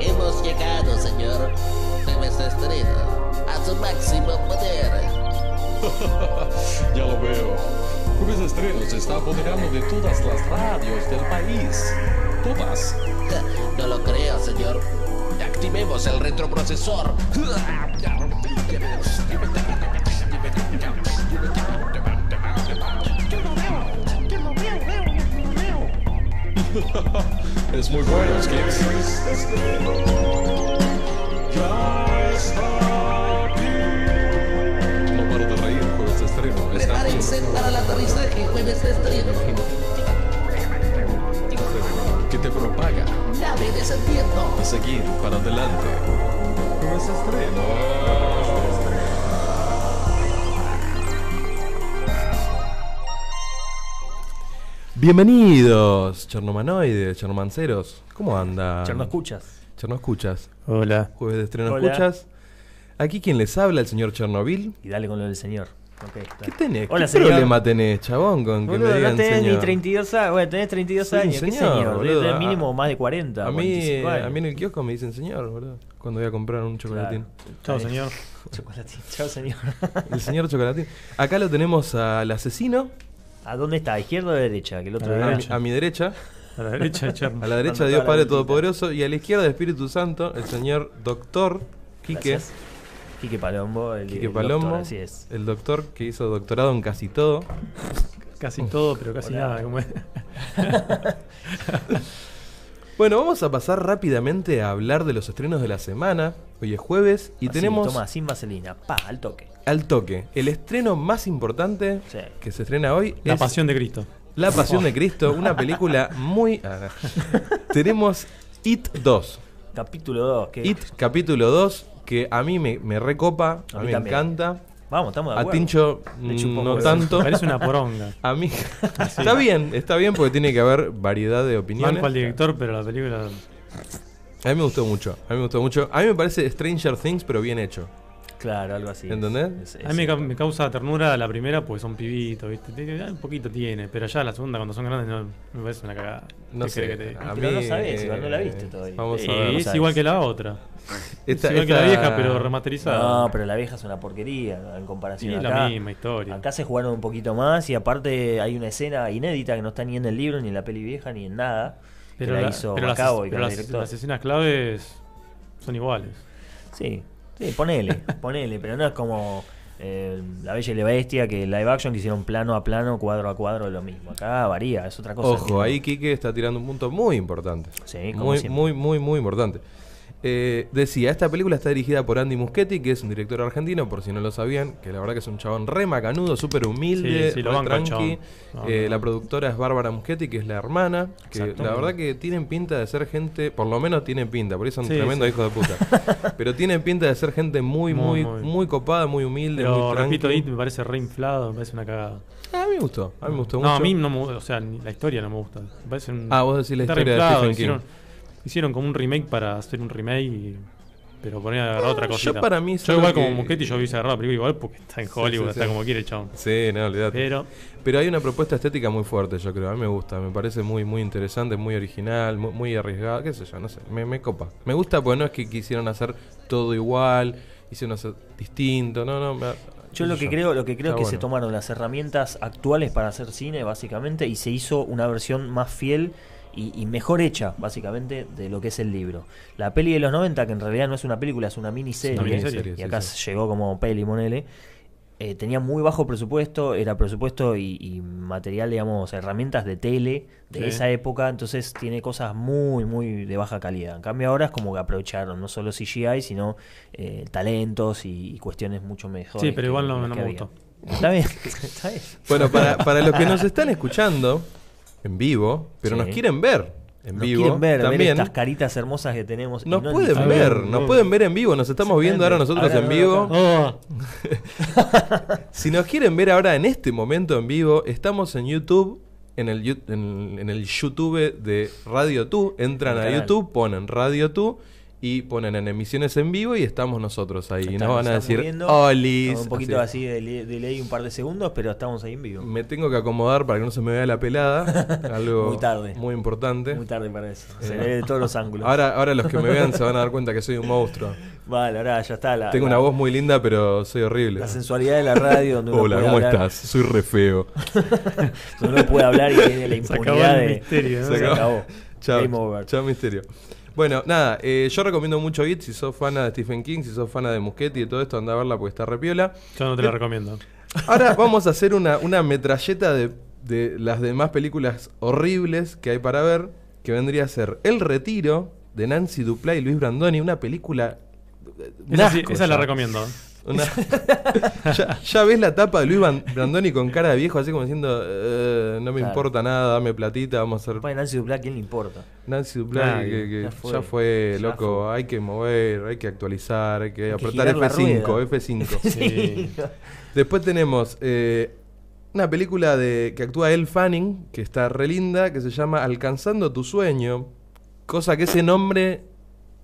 Hemos llegado, señor. Jueves de estreno. A su máximo poder. Ya lo veo. Jueves de estreno se está apoderando de todas las radios del país. Todas. No lo creo, señor. Activemos el retroprocesor. Es muy bueno, Skips. Prepárense para el aterrizaje. Jueves de estreno. que te propaga Nave descendiendo. y seguir para adelante. Jueves de estreno. Bienvenidos, chernomanoides, chernomanceros. ¿Cómo andan? Cherno escuchas. Cherno escuchas. Hola. Jueves de estreno Hola. escuchas. Aquí quien les habla, el señor Chernobyl. Y dale con lo del señor. Ok, está. ¿Qué tenés? Hola, ¿Qué señor. problema tenés, chabón, con que Boludo, me digan no tenés señor? ni 32 años. Bueno, tenés 32 Soy un años. ¿Qué señor, señor? boludo. Tenés mínimo más de 40. A mí, 45 años. a mí en el kiosco me dicen señor, boludo. Cuando voy a comprar un chocolatín. Chao, señor. Chocolatín. Chao, señor. El señor chocolatín. Acá lo tenemos al asesino, ¿A dónde está? ¿A izquierda o a derecha? Que el otro a, día- mi- a mi derecha. A la derecha de. A la derecha Dios Padre. Todopoderoso y a la izquierda de Espíritu Santo, el señor doctor Quique. Gracias. Quique Palombo. El, Quique el Palombo, doctor, así es. el doctor que hizo doctorado en casi todo. Casi todo, pero casi Hola. nada. Como es. Bueno, vamos a pasar rápidamente a hablar de los estrenos de la semana. Hoy es jueves y Así, tenemos Toma, sin vaselina. Pa, al toque. al toque el estreno más importante Sí. que se estrena hoy. La es pasión de Cristo. La Pasión de Cristo, una película muy... ah, tenemos It 2. Capítulo 2. Que... It capítulo 2, que a mí me, me recopa, a, A mí mí me encanta. Vamos, estamos de A acuerdo. Tincho Le chupo mm, no tanto. Parece una poronga. A mí está bien, está bien porque tiene que haber variedad de opiniones. Banco al director, pero la película. A mí me gustó mucho, a mí me gustó mucho. A mí me parece Stranger Things pero bien hecho. Claro, algo así. ¿Entendés? Es- es- A mí me, ca- me causa ternura la primera porque son pibitos, ¿viste? Un poquito tiene, pero ya la segunda, cuando son grandes, no, me parece una cagada. No ¿Qué sé, que te Pero no sabés, igual no la eh, viste todavía. Vamos a Eh, ver. es sabes. igual que la otra. Esta- es igual que la vieja, pero remasterizada. No, pero la vieja es una porquería en comparación Sí, acá. la misma historia. Acá se jugaron un poquito más y aparte hay una escena inédita que no está ni en el libro, ni en la peli vieja, ni en nada. pero que la la- hizo pero las, y pero con el las- director. las escenas claves son iguales. Sí, sí, ponele, ponele, pero no es como eh, La Bella y la Bestia, que live action que hicieron plano a plano, cuadro a cuadro, lo mismo. Acá varía, es otra cosa. Ojo, ahí Quique está tirando un punto muy importante. Sí, como muy, siempre. muy, muy, muy importante. Eh, decía, esta película está dirigida por Andy Muschietti, que es un director argentino, por si no lo sabían, que la verdad que es un chabón re macanudo, súper humilde, Sí, sí, lo banco tranqui. No, Eh, no. La productora es Bárbara Muschietti, que es la hermana, que la verdad que tienen pinta de ser gente, por lo menos tienen pinta, por eso son Sí, tremendos hijos de puta. Pero tienen pinta de ser gente muy, muy, Muy, copada, muy humilde, Pero muy tranqui. repito, It me parece re inflado, me parece una cagada. A mí me gustó, a mí me gustó no, mucho. a mí no me gusta, o sea, la historia no me gusta. Me parece un, Ah, vos decís la historia de Stephen King. Hicieron como un remake para hacer un remake, y- pero poner a agarrar otra yo cosita. para mí yo igual que- como Muschetti yo hubiese agarrado la película igual porque está en Hollywood, sí, está sí. como quiere el chabón. Sí, no, olvidate. Pero Pero hay una propuesta estética muy fuerte, yo creo. A mí me gusta, me parece muy muy interesante, muy original, muy, muy arriesgada, qué sé yo, no sé. Me, me copa. Me gusta porque no es que quisieron hacer todo igual, hicieron hacer distinto, no, no. me- Yo lo que creo, lo que creo es que se tomaron las herramientas actuales para hacer cine, básicamente, y se hizo una versión más fiel y, y mejor hecha, básicamente, de lo que es el libro. La peli de los 90, que en realidad no es una película, es una miniserie, una miniserie, y acá sí. llegó como peli, monele, eh, tenía muy bajo presupuesto, era presupuesto y, y material, digamos, herramientas de tele de Sí. esa época, entonces tiene cosas muy, muy de baja calidad. En cambio ahora es como que aprovecharon no solo CGI, sino eh, talentos y, y cuestiones mucho mejores. Sí, pero que igual no- me había. gustó. Está bien, está bien. Bueno, para, para los que nos están escuchando en vivo, pero Sí. nos quieren ver en Nos vivo quieren ver, ver también. estas caritas hermosas que tenemos. Nos no en pueden ver, bien, nos bien. pueden ver en vivo, nos estamos viendo ahora nosotros Ahora en no, vivo. Oh, Si nos quieren ver ahora en este momento en vivo, estamos en YouTube, en el, en, en el YouTube de Radio Tú. Entran a. YouTube, ponen Radio Tú y ponen en emisiones en vivo y estamos nosotros ahí. Y nos van a decir, Olis. estamos Un poquito así. así de, de ley, un par de segundos, pero estamos ahí en vivo. Me tengo que acomodar para que no se me vea la pelada. Algo Muy tarde. muy importante. Muy tarde para eso. Se Eh, ve de todos los ángulos. Ahora, ahora los que me vean se van a dar cuenta que soy un monstruo. Vale, ahora ya está. La, Tengo la- una voz muy linda, pero soy horrible. La sensualidad de la radio, donde uno Hola, ¿cómo hablar, estás? Soy re feo. Donde uno puede hablar y tiene la Se acabó impunidad el de. misterio, ¿no? Se, Se acabó. acabó. Chao, Game over. chao misterio. Bueno, nada, eh, yo recomiendo mucho It si sos fana de Stephen King, si sos fana de Muschetti y todo esto, anda a verla porque está repiola. yo no te la recomiendo. Ahora vamos a hacer una, una metralleta de, de las demás películas horribles que hay para ver, que vendría a ser El Retiro de Nancy Duplá y Luis Brandoni, una película... eh, Esa, sí- asco esa la recomiendo. Una- ya, ya ves la tapa de Luis Brandoni con cara de viejo, así como diciendo, "Eh, no me Claro. importa nada, dame platita, vamos a hacer Nancy Duplá, ¿quién le importa? Nancy Duplá, Nadie. que, que Ya ya fue. Ya loco, fue. hay que mover, hay que actualizar, hay que Hay apretar girar la F5, rueda. F5. Sí. Después tenemos eh, una película de que actúa Elle Fanning, que está re linda, que se llama Alcanzando tu sueño, cosa que ese nombre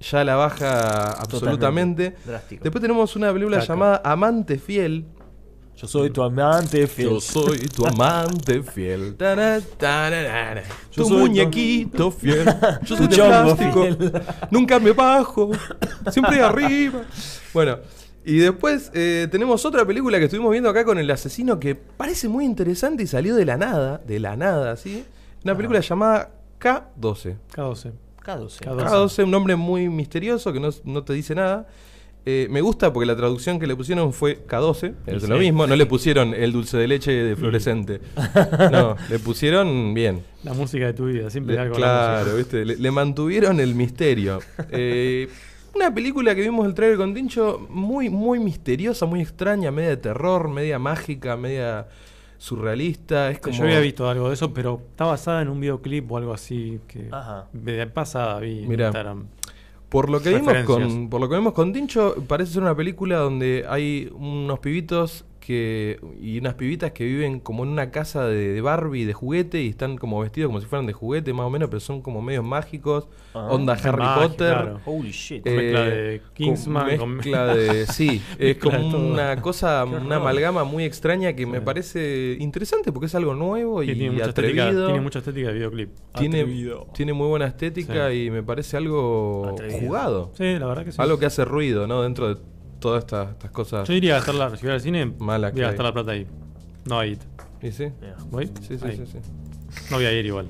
ya la baja absolutamente. Drástico. Después tenemos una película llamada Amante Fiel, Yo soy tu amante fiel. Yo soy tu amante fiel. Tara, tararara. Yo Tu soy tu- muñequito fiel. Yo soy Tu de plástico. fiel. Nunca me bajo. Siempre arriba. Bueno. Y después eh, tenemos otra película que estuvimos viendo acá con el asesino que parece muy interesante y salió de la nada, de la nada, ¿sí? Una película llamada K12. K12. K12. K12. K12, un nombre muy misterioso que no, no te dice nada. Eh, me gusta porque la traducción que le pusieron fue K12, es Sí. lo mismo, no le pusieron el dulce de leche de fluorescente. No, le pusieron bien. La música de tu vida, siempre Le- algo con la claro, música. ¿viste? Le, le mantuvieron el misterio. Eh, una película que vimos el trailer con Tincho muy, muy misteriosa, muy extraña, media de terror, media mágica, media surrealista. Es como... Yo había visto algo de eso, pero está basada en un videoclip o algo así que Ajá. de pasada vi en Mirá. Instagram. Por lo que vimos con, por lo que vimos con Tincho, parece ser una película donde hay unos pibitos que y unas pibitas que viven como en una casa de, de Barbie de juguete y están como vestidos como si fueran de juguete más o menos, pero son como medios mágicos, Ah. onda Harry Magia, Potter. claro. Holy shit. Eh, mezcla de Kingsman con con- mezcla de sí, es como una cosa, una amalgama muy extraña que me parece interesante porque es algo nuevo Sí, y tiene, estética, atrevido. tiene mucha estética de videoclip. Tiene, Atrevido. tiene muy buena estética y me parece algo Atrevido. jugado. Sí, la verdad que sí. Algo que hace ruido, ¿no? Dentro de todas estas, estas cosas. Yo iría a gastar la, si voy al cine, Mala voy a gastar la plata ahí. No ahí. ¿Y sí? ¿Voy? Sí, sí, Ahí. sí, sí. No voy a ir igual.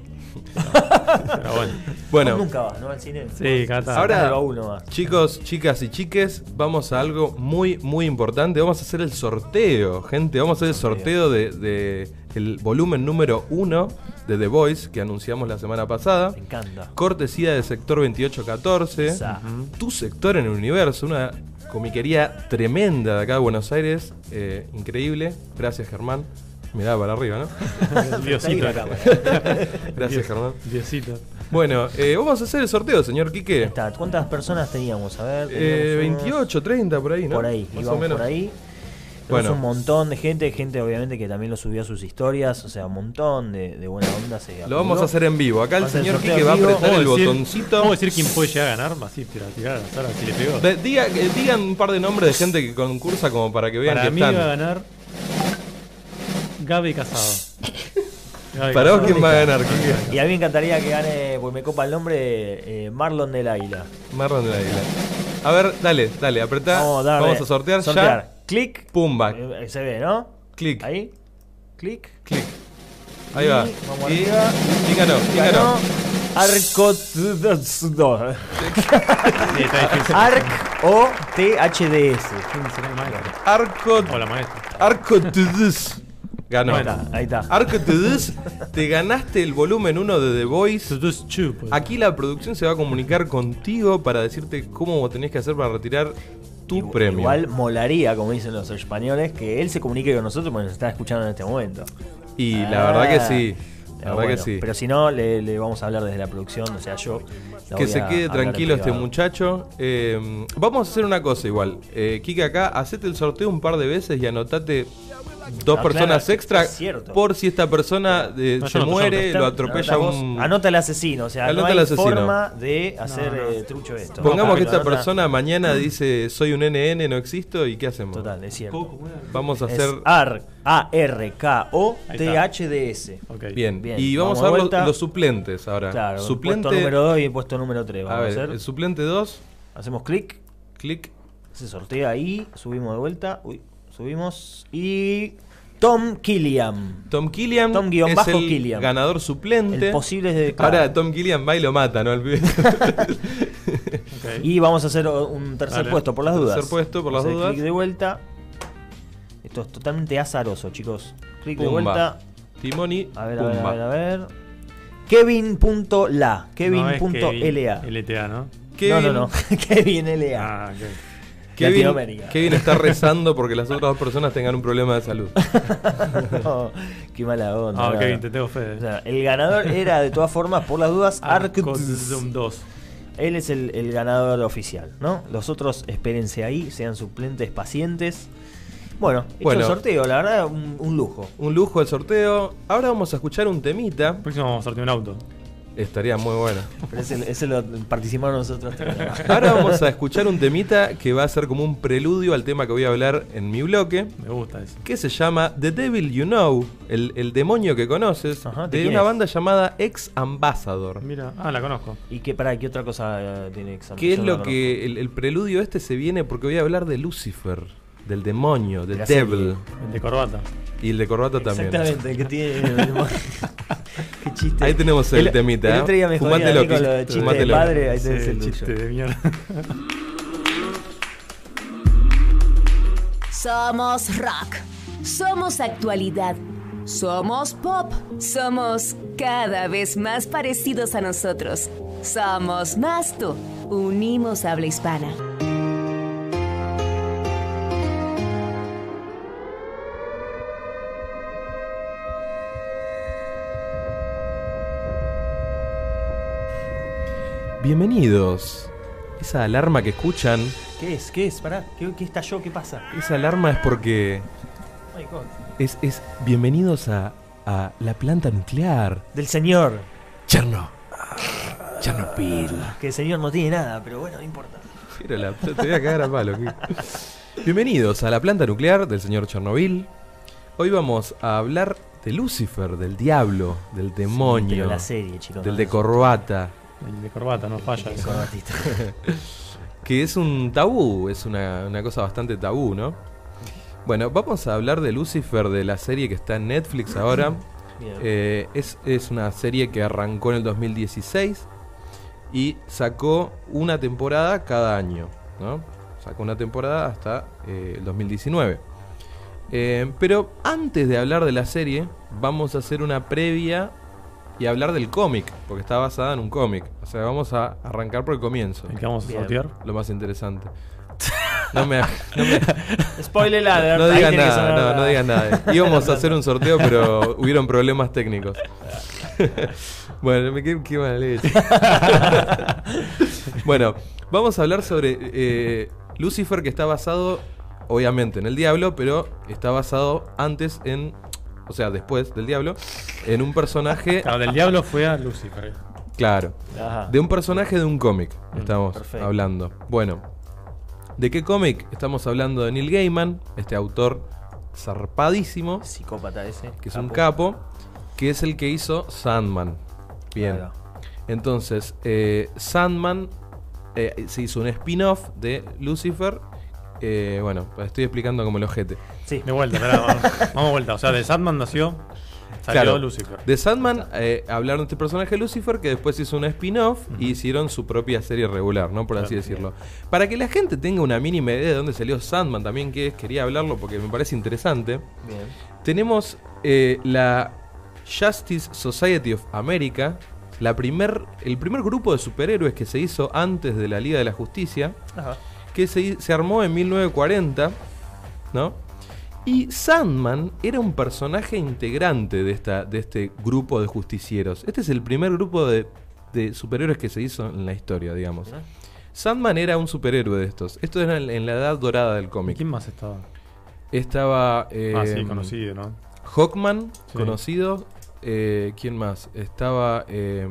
Pero bueno. Bueno, Vos nunca vas, ¿no? Al cine. Sí, tanto. Ahora- uno más. chicos, chicas y chiques, vamos a algo muy, muy importante. Vamos a hacer el sorteo, gente. Vamos a hacer el sorteo de, de el volumen número uno de The Voice que anunciamos la semana pasada. Me encanta. Cortesía del sector 2814. Esa. Tu sector en el universo, una comiquería tremenda de acá de Buenos Aires. eh, increíble. Gracias, Germán. Mirá para arriba, ¿no? Diosito. Gracias, Germán. Diosito. Bueno, eh, vamos a hacer el sorteo, señor Quique. está. ¿Cuántas personas teníamos? A ver. Eh, teníamos unos- 28, 30 por ahí, ¿no? Por ahí, Más íbamos o menos. por ahí. Bueno. Tenemos un montón de gente, gente obviamente que también lo subió a sus historias, o sea, un montón de, de buena onda. Se Lo vamos a hacer en vivo. Acá el Vamos a señor Quique va a apretar el ¿Puedo decir- botoncito. ¿Puedo decir quién puede llegar a ganar? Así, tira, tirar azar, así le. De- diga- eh, digan un par de nombres de gente que concursa como para que vean Para que mí están. va a ganar Gaby Casado. Gaby Para vos. ¿quién va a ganar, Quique? Y a mí me encantaría que gane, porque me copa el nombre, eh, Marlon del Águila. Marlon de la Isla. A ver, dale, dale, apretá. Vamos, a. Vamos a sortear, Sortear. Clic. Pumba. Eh, Se ve, ¿no? Clic. Ahí. Clic. Clic. Ahí va. Vamos Y. arriba. ¿Quién ganó? ¿Quién Ganó? Arco. Sí, está difícil. Arc o THDS. ¿Quién será el maestro? Arco. O la maestra. Arco Tudus. Ganó. Ahí está, ahí está. Arco Tudus, te ganaste el volumen 1 de The Voice. Tudus Chu, pues. Aquí la producción se va a comunicar contigo para decirte cómo tenés que hacer para retirar tu premio. Igual molaría, como dicen los españoles, que él se comunique con nosotros porque nos está escuchando en este momento. Y la verdad que Ah. sí. La verdad que sí. Pero si no, le, le vamos a hablar desde la producción, o sea, yo. Que se quede tranquilo este muchacho. Eh, vamos a hacer una cosa igual. Eh, Kike acá, hacete el sorteo un par de veces y anotate dos personas claro, extra es cierto. por si esta persona eh, No, se no muere, lo atropella Anota vos, un... Anota el asesino, o sea, Anota no el hay asesino. forma de hacer No, no. eh, trucho esto. Pongamos que esta persona mañana dice soy un NN, no existo y ¿qué hacemos? Total, es cierto. Vamos a Es hacer... AR, A-R-K-O-T-H-D-S. Ok. Bien. Bien, y vamos, vamos a ver los, los suplentes ahora. Claro, suplente... puesto número 2 y puesto número 3. a Vamos a, ver, hacer. el suplente 2, Hacemos clic, clic. se sortea ahí, subimos de vuelta. Uy, subimos. Y. Tom Killiam. Tom Killian Tom guion es bajo el Killian. ganador suplente. El posible de. Ahora Tom Killian va y lo mata, ¿no? El pibe. Ok. Y vamos a hacer un tercer Dale. puesto por las Tercer dudas. puesto por las dudas. Clic de vuelta. Esto es totalmente azaroso, chicos. Clic de vuelta. Timoni, A ver, a ver, a ver, a ver. Kevin.la. No Kevin.la. Kevin, LTA, ¿no? No, no, no. Kevin LA. Ah, ok. Kevin, Latinoamérica. Kevin está rezando porque las otras dos personas tengan un problema de salud. No, qué mala onda. Ah. Kevin, te tengo fe. O sea, el ganador era, de todas formas, por las dudas, Arc. Zoom 2. Él es el, el ganador oficial, ¿no? Los otros, espérense ahí, sean suplentes pacientes. Bueno, hecho Bueno. el sorteo, la verdad, un, un lujo. Un lujo el sorteo. Ahora vamos a escuchar un temita. Próximo vamos a sortear un auto. Estaría muy bueno. Pero ese, ese lo participamos nosotros. también. Ahora vamos a escuchar un temita que va a ser como un preludio al tema que voy a hablar en mi bloque. Me gusta eso. Que se llama The Devil You Know, el, el demonio que conoces, Ajá, ¿de una es? banda llamada Ex Ambassador. Mira, ah, la conozco. ¿Y qué, para, qué otra cosa eh, tiene examen? ¿Qué es lo que el, el preludio este se viene? Porque voy a hablar de Lucifer, del demonio, del Devil. El de corbata. Y el de corbata también. Exactamente, el que tiene. qué chiste. Ahí tenemos el temita, El ¿eh? otro día me jodía con lo de chiste de fumátelo. padre, ahí Sí, tenés el chiste tuyo. de mierda. Somos rock. Somos actualidad. Somos pop. Somos cada vez más parecidos a nosotros. Somos más tú. Unimos habla hispana. Bienvenidos. Esa alarma que escuchan, ¿Qué es? ¿Qué es? Pará, ¿qué, qué estalló? ¿Qué pasa? esa alarma es porque Ay, God. es, es bienvenidos a, a la planta nuclear. Del señor. Cherno. Chernobyl. Que el señor no tiene nada, pero bueno, no importa. La- te voy a cagar a palo. Bienvenidos a la planta nuclear del señor Chernobyl. Hoy vamos a hablar de Lucifer, del diablo, del demonio, Pero la serie, chicos. del no, de no, corbata, El de corbata, no falla. el eso. corbatista. que es un tabú, es una, una cosa bastante tabú, ¿no? Bueno, vamos a hablar de Lucifer, de la serie que está en Netflix ahora. Eh, es, es una serie que arrancó en el 2016 y sacó una temporada cada año, ¿no? Sacó una temporada hasta eh, el 2019. Eh, pero antes de hablar de la serie, vamos a hacer una previa y hablar del cómic, porque está basada en un cómic. O sea, vamos a arrancar por el comienzo, El que vamos a Bien. sortear. lo más interesante. No me, no me- Spoiler alert. no digan nada, no, la- no digan nada. Íbamos a hacer un sorteo, pero hubieron problemas técnicos. bueno, me quedé qué mala leche. bueno, vamos a hablar sobre eh, Lucifer, que está basado, obviamente, en el diablo, pero está basado antes en. O sea, después del diablo, en un personaje. Claro, del diablo fue a Lucifer. Claro. Ajá. De un personaje de un cómic estamos perfecto. hablando. Bueno, ¿de qué cómic? Estamos hablando de Neil Gaiman, este autor zarpadísimo, Psicópata ese. que es un capo, que es el que hizo Sandman. Bien. Entonces, eh, Sandman eh, se hizo un spin-off de Lucifer. Eh, bueno, estoy explicando como el ojete. Sí. De vuelta, vamos, vamos vuelta. O sea, de Sandman nació. Salió Claro, Lucifer. De Sandman eh, hablaron de este personaje Lucifer que después hizo un spin-off y hicieron su propia serie regular, ¿no? Por así decirlo. Para que la gente tenga una mínima idea de dónde salió Sandman también, que es, quería hablarlo porque me parece interesante. Bien. Tenemos eh, la Justice Society of America, la primer, el primer grupo de superhéroes que se hizo antes de la Liga de la Justicia, Ajá. Que se, se armó en 1940, ¿no? Y Sandman era un personaje integrante de, esta, de este grupo de justicieros. Este es el primer grupo de, de superhéroes que se hizo en la historia, digamos. Sandman era un superhéroe de estos. Esto era en en la edad dorada del ¿Y cómic. quién más estaba? Estaba eh, ah, sí, conocido, ¿no? Hawkman, Sí. conocido. Eh, ¿Quién más? Estaba. eh,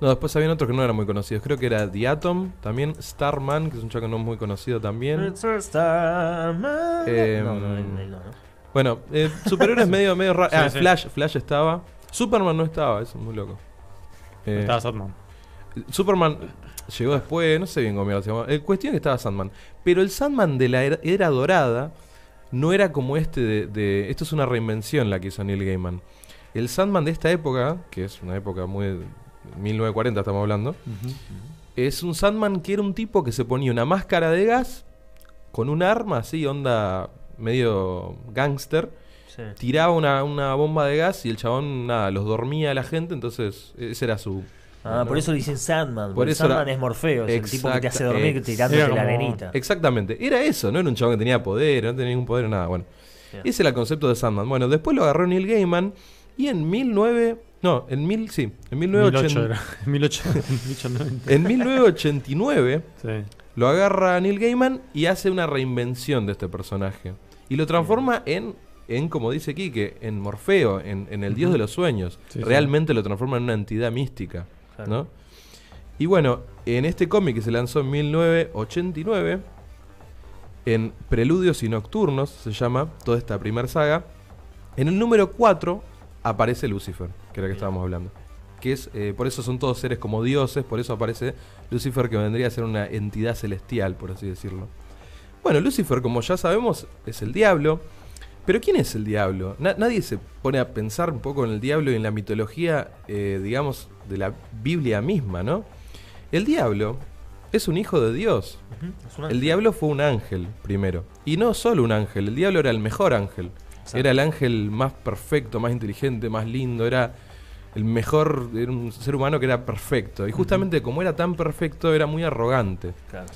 no, después habían otros que no eran muy conocidos. Creo que era The Atom, también Starman, que es un chaco no muy conocido también. It's a Starman. Eh, no, no, él- él no, ¿no? Bueno, eh, superhéroes medio, medio raros. Sí, ah, sí. Flash, Flash estaba. Superman no estaba, eso es muy loco. Eh, Estaba Sandman. Superman llegó después, no sé bien cómo se llama. El cuestión es que estaba Sandman. Pero el Sandman de la era, era dorada no era como este de, de- Esto es una reinvención la que hizo Neil Gaiman. El Sandman de esta época, que es una época muy... 1940 estamos hablando, es un Sandman que era un tipo que se ponía una máscara de gas con un arma así, onda medio gángster, Sí. tiraba una, una bomba de gas y el chabón, nada, los dormía a la gente, entonces ese era su... Ah, ¿no? por eso dicen Sandman. Por eso Sandman era- es Morfeo, es el tipo que te hace dormir tirándote Era la como- arenita. Exactamente, era eso, no era un chabón que tenía poder, no tenía ningún poder, nada, bueno. Ese era el concepto de Sandman. Bueno, después lo agarró Neil Gaiman y en 19... No, en mil, sí, en 1008 1980, era. 1008, 1890. en 1989 Sí. lo agarra Neil Gaiman y hace una reinvención de este personaje. Y lo transforma en, en como dice Quique, en Morfeo, en, en el dios de los sueños. Sí. Realmente lo transforma en una entidad mística. Claro. ¿no? Y bueno, en este cómic que se lanzó en 1989, en Preludios y Nocturnos, se llama toda esta primera saga, en el número 4 aparece Lucifer, que era que estábamos hablando. Que es, eh, por eso son todos seres como dioses, por eso aparece Lucifer que vendría a ser una entidad celestial, por así decirlo. Bueno, Lucifer, como ya sabemos, es el diablo. Pero ¿quién es el diablo? Na- nadie se pone a pensar un poco en el diablo y en la mitología, eh, digamos, de la Biblia misma, ¿no? El diablo es un hijo de Dios. El diablo fue un ángel primero. Y no solo un ángel, el diablo era el mejor ángel. Exacto. Era el ángel más perfecto, más inteligente, más lindo. Era el mejor, era un ser humano que era perfecto. Y justamente como era tan perfecto, era muy arrogante. Claro.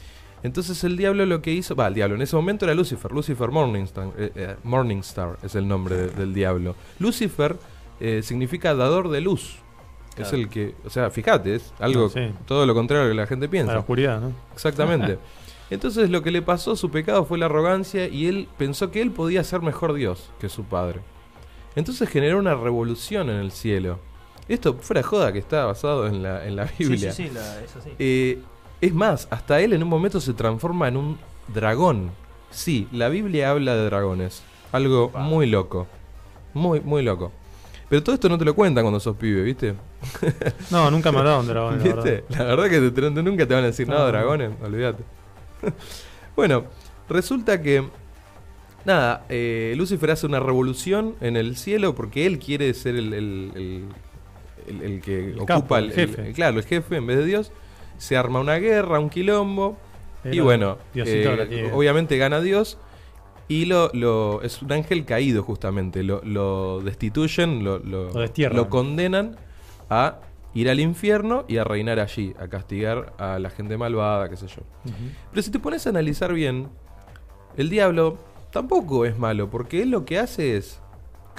Entonces el diablo lo que hizo, va, el diablo en ese momento era Lucifer, Lucifer Morningstar, eh, eh, Morningstar es el nombre de- del diablo. Lucifer eh, significa dador de luz. Es el que, o sea, fíjate, es algo sí. todo lo contrario a lo que la gente A la piensa. oscuridad, ¿no? Exactamente. Entonces lo que le pasó, su pecado fue la arrogancia y él pensó que él podía ser mejor Dios que su padre. Entonces generó una revolución en el cielo. Esto fuera joda que está basado en la, en la Sí, Biblia. sí, sí, la- es así. Eh, es más, hasta él en un momento se transforma en un dragón. Sí, la Biblia habla de dragones. Algo muy loco. Muy, muy loco. Pero todo esto no te lo cuentan cuando sos pibe, ¿viste? No, nunca me hablaron de dragones, la ¿Viste? verdad. La verdad que te- te- nunca te van a decir No. nada de dragones, olvídate. bueno, resulta que. Nada, eh, Lucifer hace una revolución en el cielo porque él quiere ser el, el- el- el- el que El ocupa capo, el jefe. el- Claro, el jefe en vez de Dios. Se arma una guerra, un quilombo. y bueno, eh, obviamente gana Dios. Y lo, lo- es un ángel caído justamente. Lo, lo destituyen, lo, lo, condenan a ir al infierno y a reinar allí, a castigar a la gente malvada, qué sé yo. Pero si te pones a analizar bien, el diablo tampoco es malo, porque él lo que hace es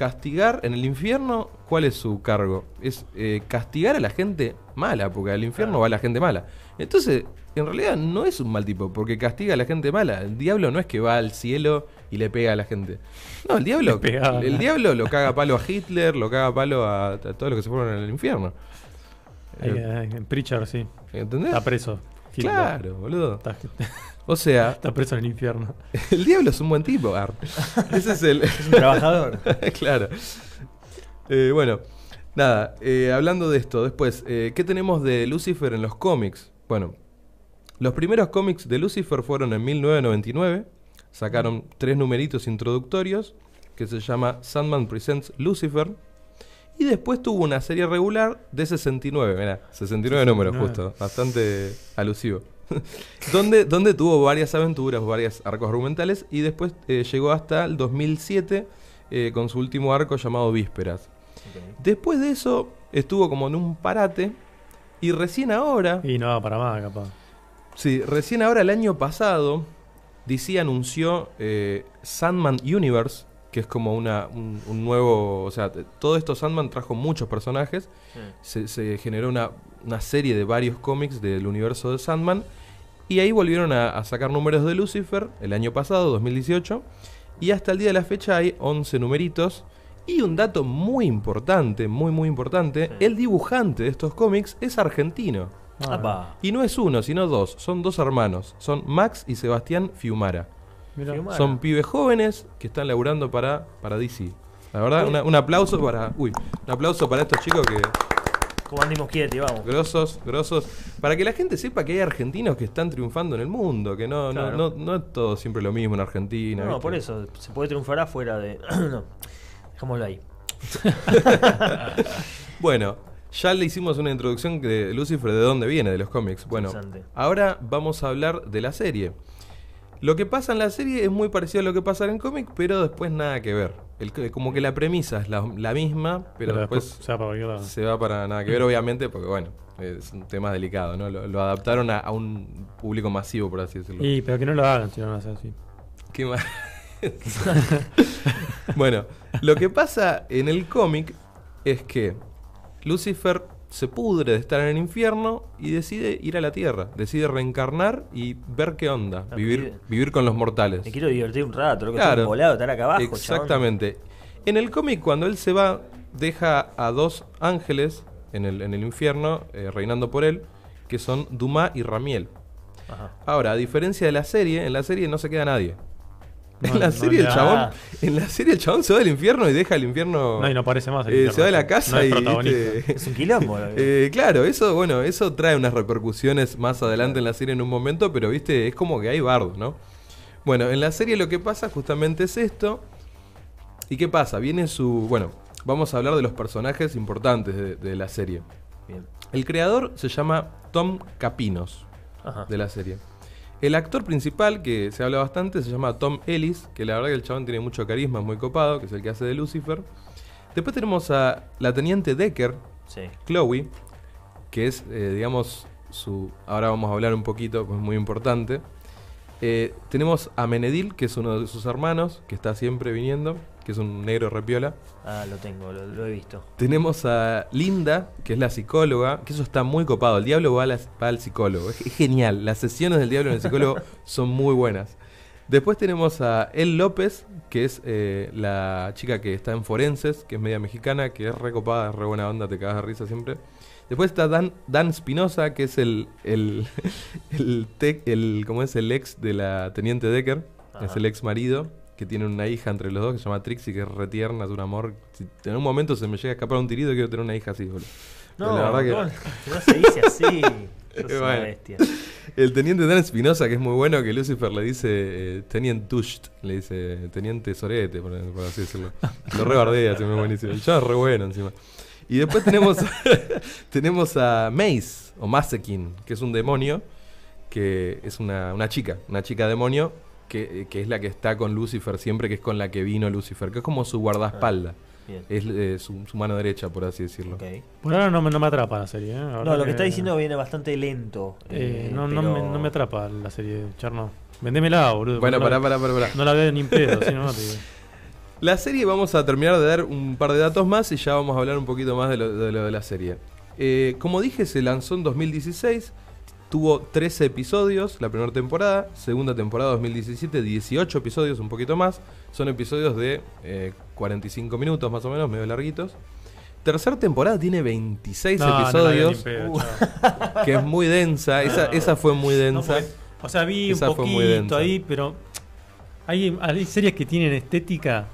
castigar en el infierno. ¿Cuál es su cargo? Es eh, castigar a la gente mala, porque al infierno va la gente mala. Entonces, en realidad no es un mal tipo, porque castiga a la gente mala. El diablo no es que va al cielo y le pega a la gente. No, el diablo, el diablo lo caga palo a Hitler, lo caga palo a, a todos los que se fueron en el infierno. Ahí, Eh, en Preacher, sí. ¿Entendés? Está preso. Hitler. Claro, boludo. Está, O sea, está preso en el infierno. el diablo es un buen tipo, Ar. Ese es el. Es un trabajador. claro. Eh, bueno, nada, eh, hablando de esto, después, eh, ¿qué tenemos de Lucifer en los cómics? Bueno, los primeros cómics de Lucifer fueron en 1999. Sacaron tres numeritos introductorios que se llama Sandman Presents Lucifer. Y después tuvo una serie regular de 69, mirá, 69 números 69. justo, bastante alusivo. donde, donde tuvo varias aventuras, varios arcos argumentales y después eh, llegó hasta el 2007 eh, con su último arco llamado Vísperas. Después de eso estuvo como en un parate y recién ahora, Y no va para más, capaz. sí, recién ahora el año pasado DC anunció eh, Sandman Universe, que es como una, un, un nuevo... O sea, todo esto Sandman trajo muchos personajes. Se, se generó una, una serie de varios cómics del universo de Sandman. Y ahí volvieron a, a sacar números de Lucifer el año pasado, 2018. Y hasta el día de la fecha hay 11 numeritos. Y un dato muy importante, muy muy importante, Sí. el dibujante de estos cómics es argentino. Ah. Y no es uno, sino dos. Son dos hermanos. Son Max y Sebastián Fiumara. mirá. Son pibes jóvenes que están laburando para, para DC. La verdad, una- un aplauso para. Uy, un aplauso para estos chicos que. Como Andy Muschietti, vamos. Grosos, grosos. Para que la gente sepa que hay argentinos que están triunfando en el mundo. Que no, no- Claro. no, no, es todo siempre lo mismo en Argentina. No, ¿viste? por eso. Se puede triunfar afuera de. no. Dejémoslo ahí. Bueno, ya le hicimos una introducción de Lucifer de dónde viene, de los cómics. Bueno, ahora vamos a hablar de la serie. Lo que pasa en la serie es muy parecido a lo que pasa en el cómic, pero después nada que ver. El, como que la premisa es la, la misma, pero, después se va para cualquier lado. se va para nada que ver, obviamente, porque bueno, es un tema delicado, ¿no? Lo, lo adaptaron a, a un público masivo, por así decirlo. Y, pero que no lo hagan si no a hacer así. ¿Qué más? bueno, lo que pasa en el cómic es que Lucifer se pudre de estar en el infierno y decide ir a la tierra, decide reencarnar y ver qué onda, Ah, vivir, vivir con los mortales. Me quiero divertir un rato, loco. Claro. Estoy volado, estar acá abajo, chabón. Exactamente. En el cómic, cuando él se va, deja a dos ángeles en el, en el infierno, eh, reinando por él, que son Dumas y Ramiel. Ajá. Ahora, a diferencia de la serie, en la serie no se queda nadie. No, en la no serie el chabón, en la serie el chabón se va del infierno y deja el infierno. No, y no aparece más. el eh, infierno. se va de la casa No y. Es un quilombo. loco. Eh, claro, eso, bueno, eso trae unas repercusiones más adelante en la serie en un momento, pero viste, es como que hay bardo, ¿no? Bueno, en la serie lo que pasa justamente es esto. ¿Y qué pasa? Viene su. Bueno, vamos a hablar de los personajes importantes de, de la serie. Bien. El creador se llama Tom Capinos Ajá. de la serie. El actor principal, que se habla bastante, se llama Tom Ellis, que la verdad que el chabón tiene mucho carisma, es muy copado, que es el que hace de Lucifer. Después tenemos a la teniente Decker, Sí. Chloe, que es, eh, digamos, su... Ahora vamos a hablar un poquito, pues es muy importante. Eh, tenemos a Menedil, que es uno de sus hermanos, que está siempre viniendo, que es un negro repiola. Ah, lo tengo, lo, lo he visto. Tenemos a Linda, que es la psicóloga, que eso está muy copado. El diablo va, a la- va al psicólogo. Es, es genial. Las sesiones del diablo en el psicólogo son muy buenas. Después tenemos a El López, que es eh, la chica que está en Forenses, que es media mexicana, que es recopada, es re buena onda, te cagas de risa siempre. Después está Dan, Dan Spinoza, que es el, el, el, tec- el, ¿cómo es? el ex de la Teniente Decker, Ajá. es el ex marido, que tiene una hija entre los dos que se llama Trixie, que es retierna, es un amor. Si en un momento se me llega a escapar un tirito, quiero tener una hija así, boludo. No, la verdad que- no, no se dice así. Sos una Bueno. bestia. El teniente Dan Espinosa, que es muy bueno, que Lucifer le dice eh, Teniente Tusht, le dice Teniente Sorete, por, por así decirlo. Lo rebardea, se me buenísimo. El chabón es re bueno encima. Y después tenemos, tenemos a Mace, o Masekin, que es un demonio, que es una, una chica, una chica demonio, que, que es la que está con Lucifer siempre, que es con la que vino Lucifer, que es como su guardaespaldas. Bien. Es eh, su, su mano derecha, por así decirlo. Ok. Por ahora no me, no me atrapa la serie. ¿eh? La No, lo que está diciendo viene bastante lento. Eh, eh, no, no, me, no me atrapa la serie, Charno. Vendémela, boludo. Bueno, no, pará, pará, pará, pará. No la veo ni en pedo, si no, te digo. La serie vamos a terminar de dar un par de datos más y ya vamos a hablar un poquito más de lo de, lo de la serie. Eh, como dije, se lanzó en 2016, tuvo 13 episodios la primera temporada, segunda temporada 2017, 18 episodios, un poquito más. Son episodios de eh, 45 minutos más o menos, medio larguitos. Tercer temporada tiene 26 No, no la veo ni episodios, pedo, Uh. que es muy densa. Esa, esa fue muy densa. o sea, vi Esa un poquito ahí, pero hay, hay series que tienen estética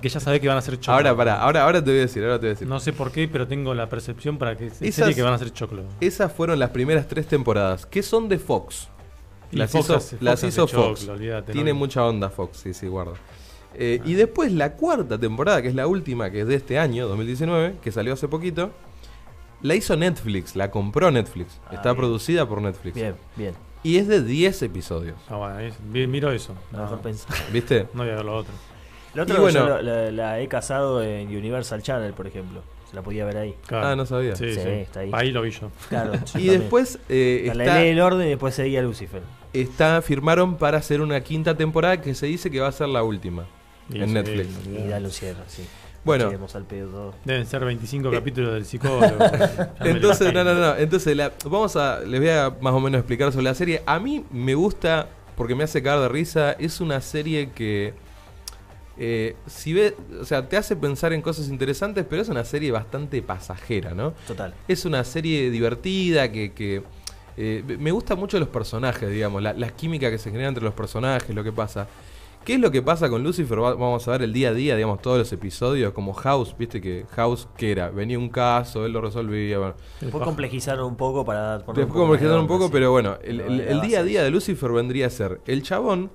que ya sabés que van a ser choclo. ahora, pará, ahora, ahora te voy a decir, ahora te voy a decir. No sé por qué, pero tengo la percepción para que es Esas- series que van a ser choclo. Esas fueron las primeras tres temporadas, que son de Fox. Las Fox hizo, hace- Fox las hizo choclo, Tiene ¿no? mucha onda Fox, sí, sí, guarda. Eh, Y después la cuarta temporada, que es la última, que es de este año, 2019, que salió hace poquito, la hizo Netflix, la compró Netflix. Ah, Está bien. producida por Netflix. Bien, bien. Y es de 10 episodios. Ah, bueno, es- miro eso. No, No, mejor pensar. ¿Viste? no voy a ver lo otro. La otra Y yo bueno- la, la- la he casado en Universal Channel, por ejemplo. Se la podía ver ahí. Claro. Ah, no sabía. Sí, Sí, sí. está ahí. Ahí lo vi yo. Claro. yo Y después eh, La está, ley del orden y después seguía Lucifer. está- firmaron para hacer una quinta temporada que se dice que va a ser la última Y en sí, Netflix. Y da cierra, sí. Bueno. Al pedo. Deben ser 25 Eh, capítulos del psicólogo. Entonces, no, no, no. Entonces, la- vamos a. Les voy a más o menos explicar sobre la serie. A mí me gusta porque me hace cagar de risa. Es una serie que. Eh, si ve, o sea, te hace pensar en cosas interesantes, pero es una serie bastante pasajera, ¿no? Total. Es una serie divertida que, que, eh, me gusta mucho los personajes, digamos, la, la química que se genera entre los personajes, lo que pasa. ¿Qué es lo que pasa con Lucifer? Va- Vamos a ver el día a día, digamos, todos los episodios, como House, viste que House, ¿qué era? Venía un caso, él lo resolvía, bueno. Después complejizaron un poco para poner Después complejizaron un poco, pero bueno, el, día a día de Lucifer vendría a ser, el chabón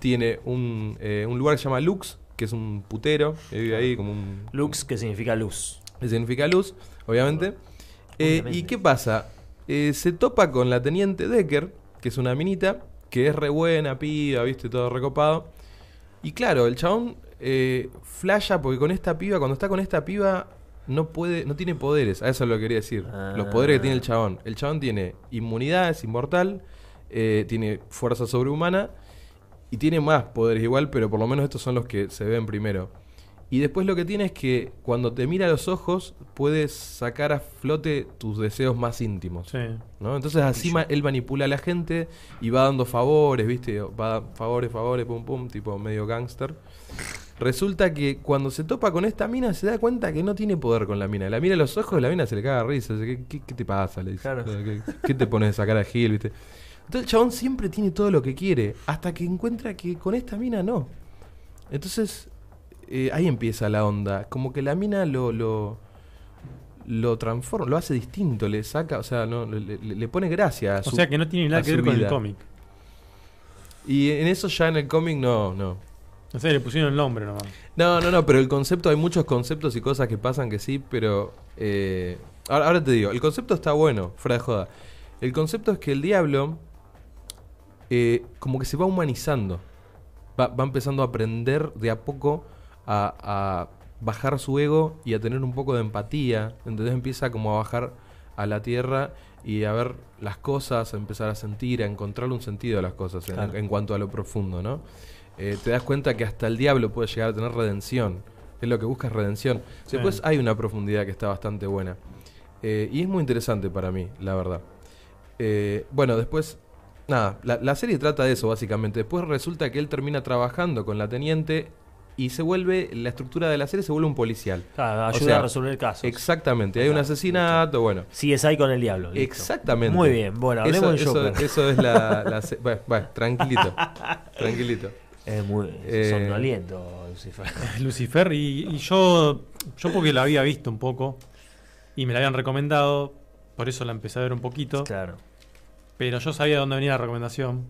tiene un, eh, un lugar que se llama Lux, que es un putero, que vive ahí como un... Lux, que significa luz. que significa luz, obviamente. Eh. ¿Y qué pasa? Eh, se topa con la teniente Decker, que es una minita, que es re buena, piba, viste, todo recopado. Y claro, el chabón eh, flasha porque con esta piba, cuando está con esta piba, no puede, no tiene poderes. A eso lo quería decir. Los poderes que tiene el chabón. El chabón tiene inmunidad, es inmortal, eh, tiene fuerza sobrehumana y tiene más poderes igual, pero por lo menos estos son los que se ven primero. Y después lo que tiene es que cuando te mira a los ojos, puedes sacar a flote tus deseos más íntimos. Sí. ¿no? Entonces así ma- él manipula a la gente y va dando favores, ¿viste? Va favores, favores, pum, pum, tipo medio gángster. Resulta que cuando se topa con esta mina se da cuenta que no tiene poder con la mina. La mira a los ojos, la mina se le caga risa. ¿Qué, qué, qué te pasa? Le dice. Claro. ¿Qué, qué te pones a sacar a Gil? ¿viste? Entonces el chabón siempre tiene todo lo que quiere, hasta que encuentra que con esta mina no. Entonces eh, ahí empieza la onda. Como que la mina lo, lo, lo transforma, lo hace distinto, le saca, o sea, no, le, pone gracia. a O sea que no tiene nada que ver con el cómic. Y en eso ya en el cómic no, no. O sea, le pusieron el nombre nomás. No, no, no, pero el concepto, hay muchos conceptos y cosas que pasan que sí, pero... eh, ahora, ahora te digo, el concepto está bueno, fuera de joda. El concepto es que el diablo eh, como que se va humanizando. Va, va empezando a aprender de a poco a, a bajar su ego y a tener un poco de empatía. Entonces empieza como a bajar a la tierra y a ver las cosas, a empezar a sentir, a encontrarle un sentido a las cosas en, cuanto a lo profundo, ¿no? Eh, te das cuenta que hasta el diablo puede llegar a tener redención. Es lo que busca es redención. Sí. Después hay una profundidad que está bastante buena. Eh, y es muy interesante para mí, la verdad. Eh, bueno, después, nada, la, la serie trata de eso básicamente. Después resulta que él termina trabajando con la teniente y se vuelve, la estructura de la serie se vuelve un policial. Claro, O ayuda sea, a resolver el caso. Exactamente, hay un asesinato, bueno. CSI con el diablo. listo. Exactamente. Muy bien, bueno, eso, hablemos eso, Joker. eso es la... la bueno, bueno, tranquilito, tranquilito. Es muy Eh, somnoliento, Lucifer. Lucifer y, y yo yo porque la había visto un poco y me la habían recomendado, por eso la empecé a ver un poquito, Claro. Pero yo sabía de dónde venía la recomendación.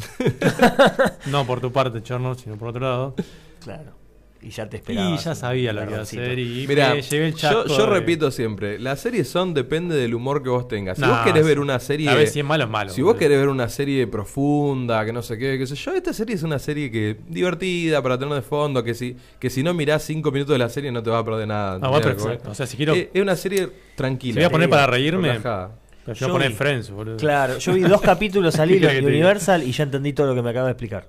no por tu parte, Cherno, sino por otro lado. Claro. Y ya te esperaba. Y ya sabía lo que iba a hacer y Mira, me llevé el yo, yo de- repito siempre, las series son depende del humor que vos tengas. Si Nah, vos querés ver una serie... A ver si es malo es malo. Si vos querés ver una serie profunda, que no sé qué, qué sé yo, esta serie es una serie que divertida para tener de fondo, que si, que si no mirás cinco minutos de la serie no te va a perder nada. Bueno, ¿entendés? perfecto. O sea, si quiero- Es, es una serie tranquila. Si voy a poner para reírme, relajada. Yo vi- Friends, boludo. Claro, yo vi dos capítulos al ¿Qué hilo de? Universal y ya entendí todo lo que me acaba de explicar.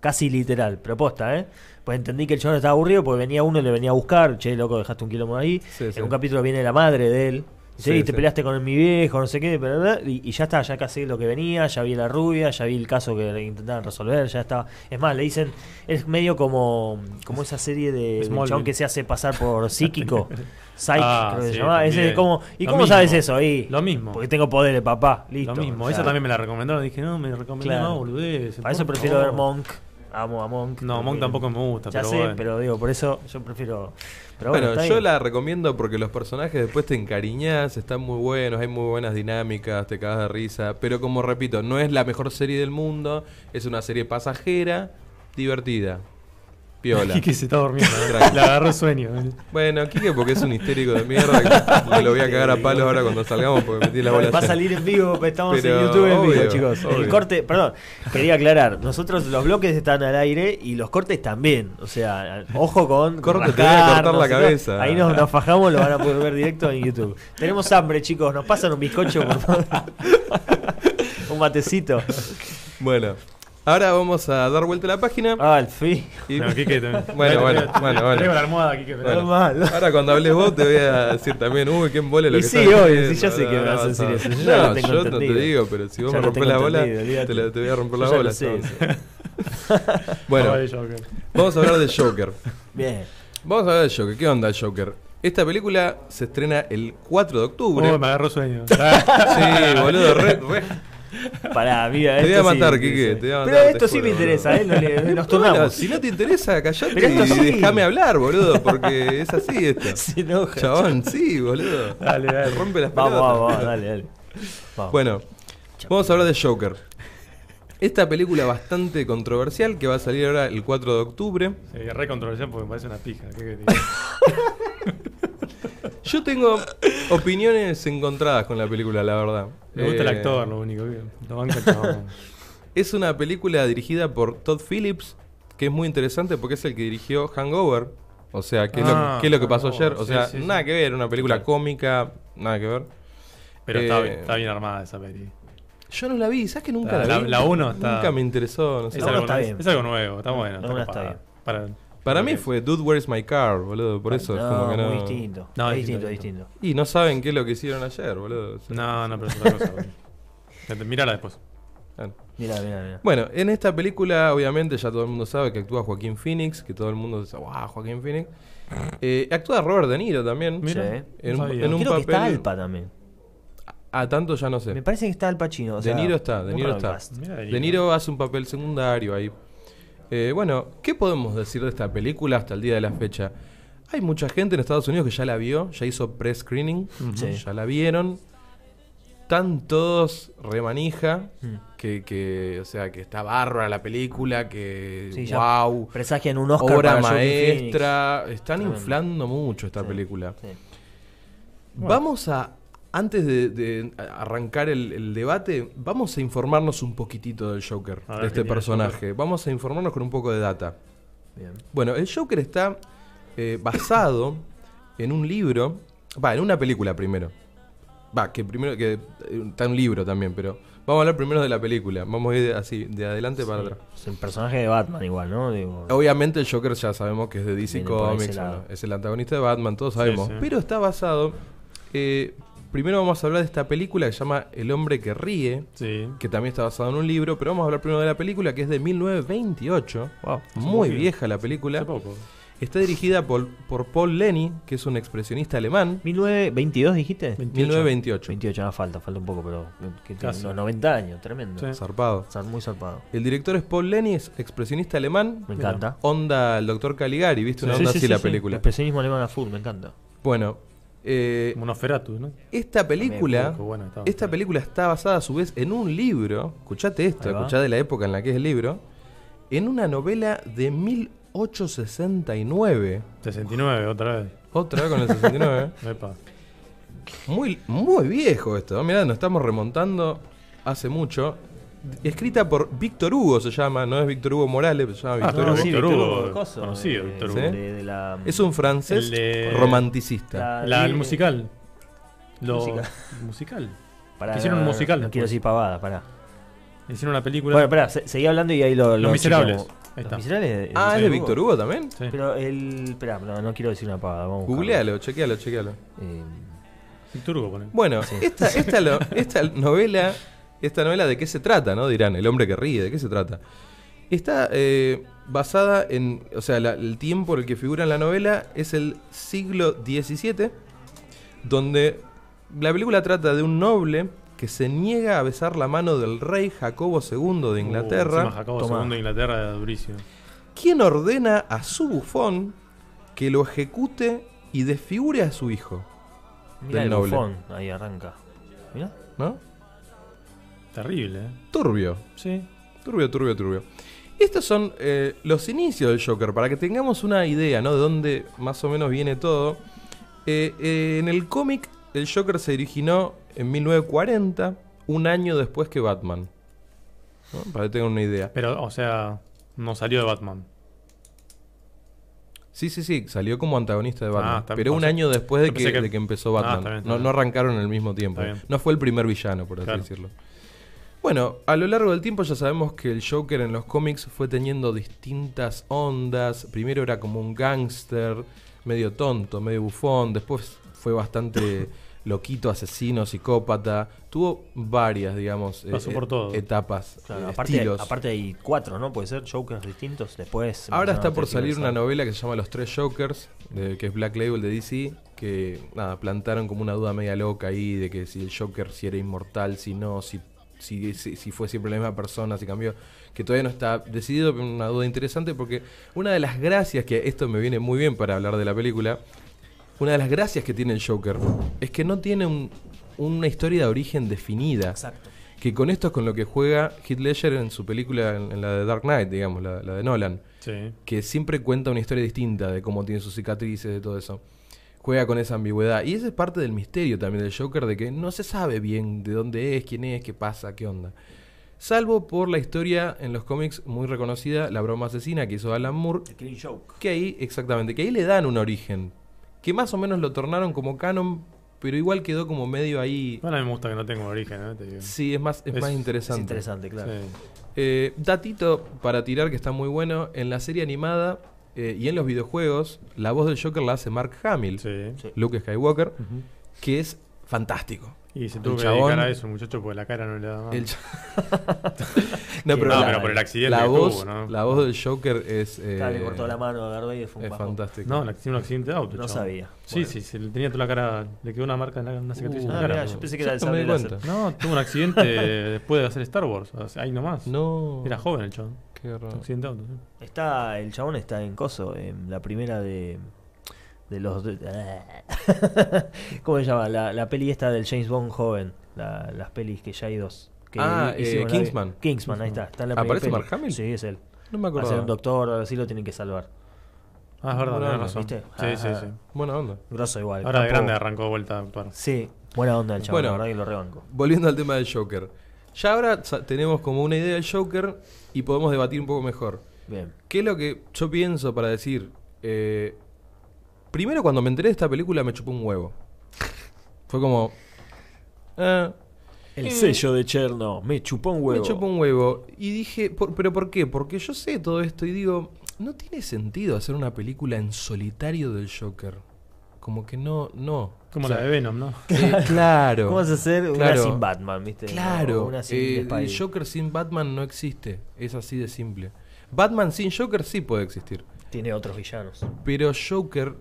Casi literal, propuesta, ¿eh? Pues entendí que el chabón estaba aburrido porque venía uno y le venía a buscar. Che, loco, dejaste un quilombo ahí. Sí, en sí. un capítulo viene la madre de él. Sí, Sí, te peleaste con mi viejo, no sé qué, bla, y, y ya está, ya casi lo que venía, ya vi la rubia, ya vi el caso que intentaban resolver, ya está. Es más, le dicen, es medio como, como esa serie de Smallville. chabón que se hace pasar por psíquico. Psych, Ah, creo que se llama. Ese también. como, ¿Y Lo cómo mismo. sabes eso? ahí Lo mismo. Porque tengo poderes, papá. Listo. Lo mismo, O sea, esa también me la recomendaron. Dije, no, me recomendó Claro. no, boludez. Para eso prefiero favor. ver Monk. Amo a Monk. No, Monk tampoco me gusta, Ya pero sé, bueno. pero digo, por eso yo prefiero. Pero bueno, Bueno, yo bien. la recomiendo porque los personajes después te encariñás, están muy buenos, hay muy buenas dinámicas, te cagas de risa. Pero como repito, no es la mejor serie del mundo, es una serie pasajera, divertida. Piola. Quique se está durmiendo. ¿eh? Le agarró sueño. Bueno, Kike porque es un histérico de mierda que lo voy a cagar a palos ahora cuando salgamos porque metí la bola. Va a salir en vivo, estamos Pero, en YouTube en vivo, chicos. obvio. El corte, perdón, quería aclarar, nosotros los bloques están al aire y los cortes también. O sea, ojo con. Corte, te voy a cortar la cabeza. Ahí nos, nos fajamos, lo van a poder ver directo en YouTube. Tenemos hambre, chicos, nos pasan un bizcocho, por favor. un matecito. Bueno, ahora vamos a dar vuelta a la página. Ah, al fin. y- No, también. Bueno, bueno, bueno, bueno. Traigo la almohada, Quique. pero- Bueno, ahora cuando hables vos te voy a decir también, uy, qué embole lo Y que sí, estás obvio, sí, yo sé que me vas a decir eso, yo No, lo tengo yo no te digo, pero si vos Ya me rompes tengo la bola, te, la- te voy a romper la Yo bola. Bueno, vamos a hablar de Joker. Bien. Vamos a hablar de Joker. ¿Qué onda el Joker? Esta película se estrena el 4 de octubre. Oh, me agarró sueño. Sí, boludo, re, re- Pará, mira. Te voy a sí matar, interesa. te voy a Pero matar, te esto sí juro, me interesa, ¿eh? Nos, nos Bueno, turnamos. si no te interesa, callate Pero esto y sí. déjame hablar, boludo, porque es así esto. Se enoja. Chabón, sí, boludo. Dale, dale. Rompe las Vamos, pelotas. vamos, vamos, dale, dale. Vamos. Bueno, vamos a hablar de Joker. Esta película bastante controversial que va a salir ahora el 4 de octubre. Sí, re controversial porque me parece una pija. ¿Qué? Yo tengo opiniones encontradas con la película, la verdad. Me gusta el Eh, actor, lo único. que- Lo chabón. Es una película dirigida por Todd Phillips, que es muy interesante porque es el que dirigió Hangover. O sea, ¿qué es, Ah, lo, qué es lo que pasó ayer? O sí, sea, sí, sí. nada que ver, una película cómica, nada que ver. Pero está, Eh, bien, está bien armada esa peli. Yo no la vi, ¿sabes que nunca La- la, vi? la uno está- Nunca me interesó, no sé. Es, algo, está es- bien. es algo nuevo, está bueno. La está copada. bien. Para, Para mí fue Dude, Where's My Car, boludo. Por eso es como que no. muy distinto. No, es distinto, distinto, distinto. Y no saben qué es lo que hicieron ayer, boludo. O sea, No, no, pero es otra cosa. boludo. Mírala después. claro. Mira, mira, mira. Bueno, en esta película, obviamente, ya todo el mundo sabe que actúa Joaquín Phoenix, que todo el mundo dice, wow, Joaquín Phoenix. Eh, actúa Robert De Niro también. Mira, Sí. En no un- en un Creo que está Alpa también. A tanto ya no sé. Me parece que está Al Pacino. o De sea, Niro está, De Niro está. De Niro hace un papel secundario ahí. Eh, bueno, ¿qué podemos decir de esta película hasta el día de la fecha? Hay mucha gente en Estados Unidos que ya la vio, ya hizo pre-screening, Sí. ya la vieron. Están todos remanija, Mm. que, que, o sea, que está bárbara la película, que Sí, wow, Presagian un Oscar obra para maestra. Están inflando mucho esta Sí, película. Vamos a, antes de, de arrancar el, el debate, vamos a informarnos un poquitito del Joker, ver, de este ¿qué tiene el personaje. Vamos a informarnos con un poco de data. Bien. Bueno, el Joker está eh, basado en un libro, va, en una película primero. Va, que primero, que eh, está un libro también, pero vamos a hablar primero de la película. Vamos a ir así, de adelante para atrás. Es el personaje de Batman igual, ¿no? Digo, Obviamente el Joker ya sabemos que es de DC Comics, es el antagonista de Batman, todos sabemos. sí. Pero está basado... eh, primero vamos a hablar de esta película que se llama El hombre que ríe, Sí. que también está basado en un libro, pero vamos a hablar primero de la película que es de 1928. Wow, Muy vieja la película. Hace poco. Está dirigida por, por Paul Lenny, que es un expresionista alemán. 1922 dijiste? 28. 1928. 28, no falta, falta un poco, pero que tiene Casi. unos 90 años, tremendo. Sí. Zarpado. Está muy zarpado. El director es Paul Lenny, es expresionista alemán. Me encanta. Onda el doctor Caligari, ¿viste? Una Sí, onda sí, así sí, la sí. película. Expresionismo alemán a full, me encanta. Bueno, eh, ¿no? esta película, bueno estaba. esta película está basada a su vez en un libro. Escuchate esto, escuchá de la época en la que es el libro. En una novela de 1869. 69, otra vez. Otra vez con el 69. Epa. Muy, muy viejo esto. Mirá, nos estamos remontando hace mucho. Escrita por Víctor Hugo se llama, no es Víctor Hugo Morales, pero se llama Ah, Víctor no, Hugo. Víctor Hugo, coso, conocido, de- Víctor Hugo. de- de la- Es un francés de- romanticista. La- La, el musical. Lo, musical. Pará, Hicieron un no, musical No quiero decir pavada, pará. Hicieron una película. Bueno, espera, se- seguí hablando y ahí lo. Los Miserables. Ahí Los está. Miserables. ah, es sí, de Hugo. Víctor Hugo también. Sí. Pero el. Espera, no, no quiero decir una pavada. Vamos. Googlealo, chequealo, chequealo. Eh, Víctor Hugo, pone. Bueno, esta, esta, lo- esta novela, esta novela de qué se trata, ¿no? Dirán, el hombre que ríe, ¿de qué se trata? Está eh, basada en, o sea, la- el tiempo en el que figura en la novela es el siglo XVII, donde la película trata de un noble que se niega a besar la mano del rey Jacobo II de Inglaterra, Uh, Jacobo Tomá. II de Inglaterra era durísimo. quien ordena a su bufón que lo ejecute y desfigure a su hijo, mirá Del el noble. bufón, ahí arranca. Mirá. ¿no? Terrible, ¿eh? Turbio. Sí. Turbio, turbio, turbio. Estos son eh, los inicios del Joker, para que tengamos una idea, ¿no? De dónde más o menos viene todo. Eh, eh, en el cómic, el Joker se originó en 1940, un año después que Batman. ¿no? Para que tengan una idea. Pero, o sea, no salió de Batman. Sí, sí, sí, salió como antagonista de Batman. Ah, está- pero o un sea, año después de que, pensé que- de que empezó Ah, Batman. está bien, está no, bien. no arrancaron al mismo tiempo. No fue el primer villano, por así Claro. decirlo. Bueno, a lo largo del tiempo ya sabemos que el Joker en los cómics fue teniendo distintas ondas. Primero era como un gángster, medio tonto, medio bufón. Después fue bastante loquito, asesino, psicópata. Tuvo varias, digamos, eh, Pasó por todo. etapas, Claro, eh, aparte, estilos. aparte hay cuatro, ¿no? Puede ser Jokers distintos. Después. Ahora está por salir una novela que se llama Los Tres Jokers, de- que es Black Label de DC, que nada, plantaron como una duda media loca ahí de que si el Joker si era inmortal, si no, si, si, si, si fue siempre la misma persona, si cambió, que todavía no está decidido, pero una duda interesante porque una de las gracias, que esto me viene muy bien para hablar de la película, una de las gracias que tiene el Joker es que no tiene un- una historia de origen definida. Exacto. Que con esto es con lo que juega Heath Ledger en su película, en, en la de Dark Knight, digamos, la- la de Nolan Sí. que siempre cuenta una historia distinta de cómo tiene sus cicatrices, de todo eso. Juega con esa ambigüedad. Y esa es parte del misterio también del Joker, de que no se sabe bien de dónde es, quién es, qué pasa, qué onda. Salvo por la historia en los cómics muy reconocida, La broma asesina que hizo Alan Moore, The Killing Joke. que ahí, exactamente, que ahí le dan un origen. Que más o menos lo tornaron como canon, pero igual quedó como medio ahí. Bueno, a mí me gusta que no tenga un origen, ¿eh? Te digo. Sí, es más, es Es- más es interesante. Es interesante, claro. Sí. Eh, datito para tirar que está muy bueno. En la serie animada eh, y en los videojuegos, la voz del Joker la hace Mark Hamill, Sí. Luke Skywalker, Ujú. que es fantástico. Y se El tuvo que chabón- dedicar a eso, muchacho, porque la cara no le da más. El ch- no, No, la, pero por el accidente la que voz, tuvo, ¿no? la voz del Joker es, eh, Claro, le cortó la mano a Darth fue un es bajón. fantástico. No, tiene un accidente de auto. No chabón. sabía. Sí, Bueno. sí, se le tenía toda la cara, le quedó una marca en la, una cicatriz en Ah, la cara. mirá, yo pensé que era el no sable di láser. cuenta. No, tuvo un accidente después de hacer Star Wars. o sea, ahí nomás. No. Era joven el chabón. Qué raro. Sí. Está, el chabón está en Coso, en la primera de. De los. ¿Cómo se llama? La, la peli esta del James Bond joven. La- las pelis que ya hay dos. Que Ah, eh, Kingsman. Kingsman, ahí está. está en la primera ¿Aparece peli. Mark Hamill? Sí, es él. No me Va a ser acuerdo. un doctor, ahora sí lo tienen que salvar. Ah, es verdad, Buena onda, razón. ¿viste? Sí, sí, Ah, sí. Buena onda. Grosso igual. Ahora de grande arrancó de vuelta a actuar. Sí, buena onda el chabón, Bueno. la verdad que lo rebanco. Volviendo al tema del Joker. Ya ahora tenemos como una idea del Joker y podemos debatir un poco mejor. Bien. ¿Qué es lo que yo pienso para decir? Eh, primero, cuando me enteré de esta película, me chupó un huevo. Fue como. ah, El sello de Cherno, me chupó un huevo. me chupó un huevo. Y dije, por- ¿pero por qué? Porque yo sé todo esto y digo, no tiene sentido hacer una película en solitario del Joker. Como que no, no. Como O sea, la de Venom, ¿no? eh, claro. ¿Cómo vas a hacer una sin Batman, viste? Claro, una sin eh, el Joker sin Batman no existe, es así de simple. Batman sin Joker sí puede existir, Tiene otros villanos. pero Joker,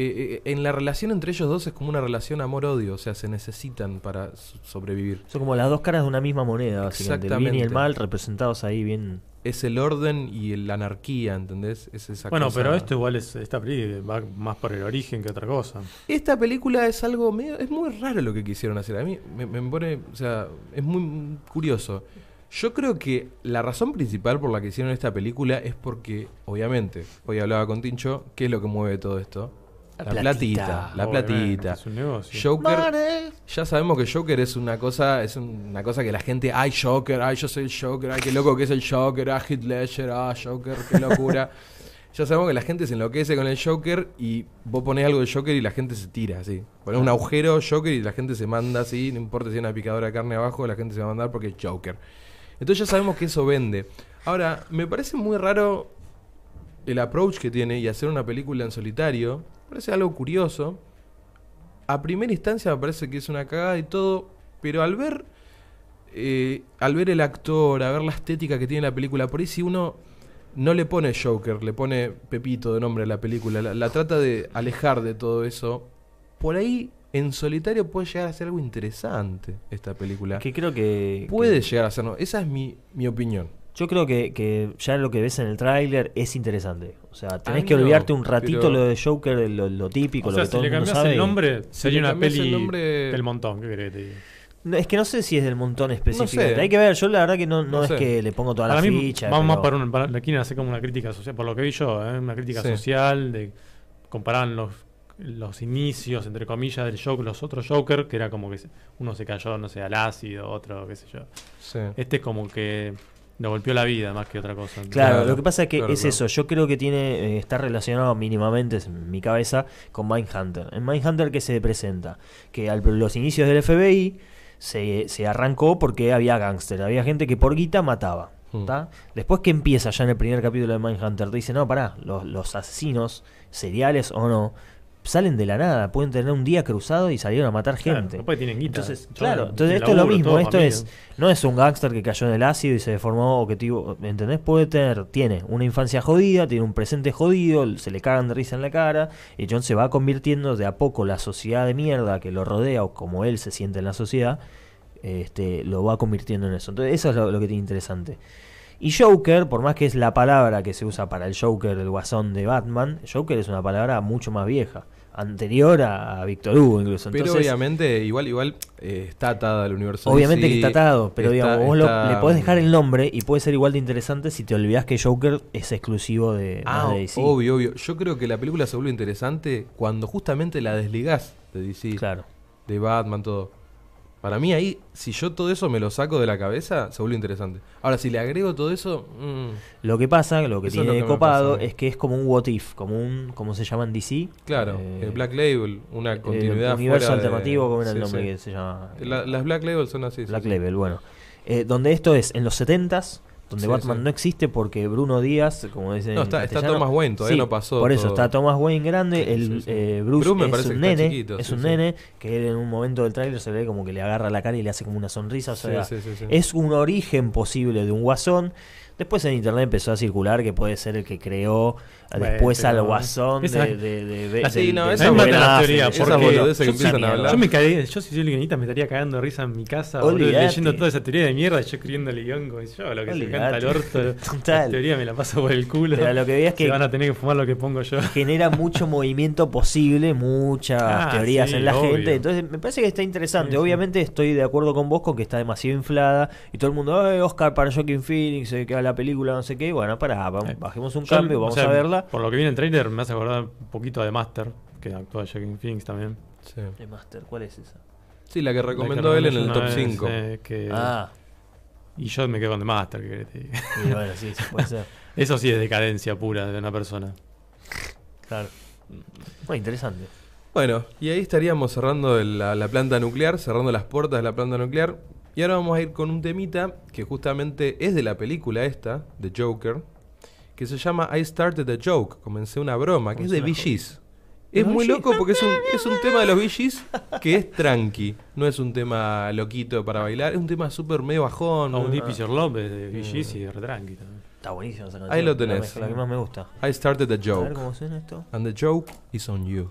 eh, eh, en la relación entre ellos dos es como una relación amor-odio, o sea, se necesitan para so- sobrevivir. Son como las dos caras de una misma moneda, básicamente. El bien y el mal representados ahí bien. Es el orden y el- la anarquía, ¿entendés? Es esa Bueno, cosa- pero esto igual es esta peli va más por el origen que otra cosa. Esta película es algo medio, es muy raro lo que quisieron hacer. A mí me, me pone, o sea, es muy curioso. Yo creo que la razón principal por la que hicieron esta película es porque, obviamente, hoy hablaba con Tincho, ¿qué es lo que mueve todo esto? La La, platita. platita, la Obviamente, platita. Es un negocio. Joker, ya sabemos que Joker es una cosa, es una cosa que la gente, ay Joker, ay yo soy el Joker, ay qué loco que es el Joker, ah Heath Ledger, ah Joker, qué locura. ya sabemos que la gente se enloquece con el Joker y vos ponés algo de Joker y la gente se tira así. Ponés un agujero Joker y la gente se manda así, no importa si hay una picadora de carne abajo, la gente se va a mandar porque es Joker. Entonces ya sabemos que eso vende. Ahora, me parece muy raro el approach que tiene y hacer una película en solitario. Me parece algo curioso. A primera instancia me parece que es una cagada y todo, pero al ver eh, al ver el actor, a ver la estética que tiene la película, por ahí si uno no le pone Joker, le pone Pepito de nombre a la película, la, la trata de alejar de todo eso, por ahí en solitario puede llegar a ser algo interesante esta película. Que creo que. Puede que- llegar a ser, ¿no? Esa es mi, mi opinión. Yo creo que, que ya lo que ves en el tráiler es interesante. O sea, tenés que no, olvidarte un ratito pero- lo de Joker, lo, lo típico, O sea, lo que si todo le el mundo cambias sabe. el nombre, sería le una el peli nombre- del montón. ¿Qué querés que te diga? No, es que no sé si es del montón específico. sé. Hay que ver, yo la verdad que no, no, No es sé. que le pongo toda Para la mí, ficha. vamos más pero- para, un, para- quieren hacer como una crítica social, por lo que vi yo, ¿eh? una crítica Sí. social, de comparaban los, los inicios, entre comillas, del Joker, los otros Joker, que era como que uno se cayó, no sé, al ácido, otro, qué sé yo. Sí. Este es como que le golpeó la vida más que otra cosa. Claro, Claro, lo que pasa es que claro, es claro. eso. Yo creo que tiene eh, está relacionado mínimamente, es en mi cabeza, con Mindhunter. En Mindhunter, ¿qué se presenta? Que al los inicios del FBI se, se arrancó porque había gángster, había gente que por guita mataba. Mm. ¿tá? Después que empieza ya en el primer capítulo de Mindhunter, te dice, no, pará, los, los asesinos, seriales o no, salen de la nada, pueden tener un día cruzado y salieron a matar Claro, gente. después tienen guita. Entonces, claro, entonces esto es lo mismo, esto familia. es no es un gángster que cayó en el ácido y se deformó o que tuvo, ¿entendés? Puede tener, tiene una infancia jodida, tiene un presente jodido, se le cagan de risa en la cara, y John se va convirtiendo de a poco la sociedad de mierda que lo rodea o como él se siente en la sociedad, este, lo va convirtiendo en eso. Entonces, eso es lo, lo que tiene interesante. Y Joker, por más que es la palabra que se usa para el Joker, el guasón de Batman, Joker es una palabra mucho más vieja, anterior a, a Víctor Hugo incluso. Pero Entonces, obviamente, igual, igual eh, está atada al universo. Obviamente que está atado, pero está- digamos, vos lo- le podés dejar el nombre y puede ser igual de interesante si te olvidás que Joker es exclusivo de, Ah, de DC. obvio, obvio. Yo creo que la película se vuelve interesante cuando justamente la desligás de DC, Claro. de Batman, todo. Para mí ahí, si yo todo eso me lo saco de la cabeza, se vuelve interesante. Ahora, si le agrego todo eso, mm, Lo que pasa, lo que tiene lo que copado pasa es que es como un what if, como un, ¿cómo se llama en DC? claro, Eh, el Black Label, una continuidad universo fuera de- alternativo, ¿cómo era el nombre sí. que se llama? La- las Black Label son así. sí, Black sí. Label, bueno. Eh, donde esto es en los 70s, donde Sí, Batman sí. no existe porque Bruno Díaz, como dicen No, está- Thomas Wayne, todavía no pasó Por eso todo. está Thomas Wayne grande, el Sí, sí. eh, Bruce, Bruce es un nene, chiquito, es sí, un sí. nene que él en un momento del tráiler se ve como que le agarra la cara y le hace como una sonrisa, o Sí, sea, sí, sí, sí. es un origen posible de un guasón. Después en internet empezó a circular que puede ser el que creó Bueno, después al guasón esa- de, de, de, de- Ah, sí, del- no, esa mata la teoría, esas porque boludeces que yo empiezan sí, a hablar. Yo me caí, yo si soy guionista me estaría cagando de risa en mi casa, boludo, leyendo toda esa teoría de mierda, yo escribiendo el guion como yo, lo que se canta al orto. Total. La teoría me la paso por el culo. Pero lo que veía es Se que van a tener que fumar lo que pongo yo. genera mucho movimiento posible, muchas Ah, teorías sí, en la obvio. gente. Entonces, me parece que está interesante. Sí, sí. Obviamente estoy de acuerdo con vos con que está demasiado inflada y todo el mundo, "Ay, Oscar para Joaquin Phoenix, eh, que a la película, no sé qué. Bueno, pará, vamos- Eh, bajemos un Yo, cambio, o vamos sea, a verla. Por lo que viene el trailer me hace acordar un poquito de Master, que actúa Joaquin Phoenix también. Sí. Eh, Master, ¿cuál es esa? Sí, la que La que recomendó él en el top una vez, 5. eh, que- Ah, Y yo me quedo con The Master, que te diga. y bueno, sí, sí, puede ser. Eso sí es decadencia pura de una persona. Claro. Bueno, interesante. Bueno, y ahí estaríamos cerrando la, la planta nuclear, cerrando las puertas de la planta nuclear. Y ahora vamos a ir con un temita que justamente es de la película esta, de Joker, que se llama I Started a Joke, comencé una broma, que es de Gees. Es muy loco porque es un, es un tema de los Gees que es tranqui, no es un tema loquito para bailar, es un tema súper medio bajón. No, un ¿no? Deep Love es de Bee Gees y de re tranqui también. Está buenísimo esa canción. Ahí lo tenés. La, que más me gusta. I Started a A ver Joke, cómo suena esto. and the joke is on you.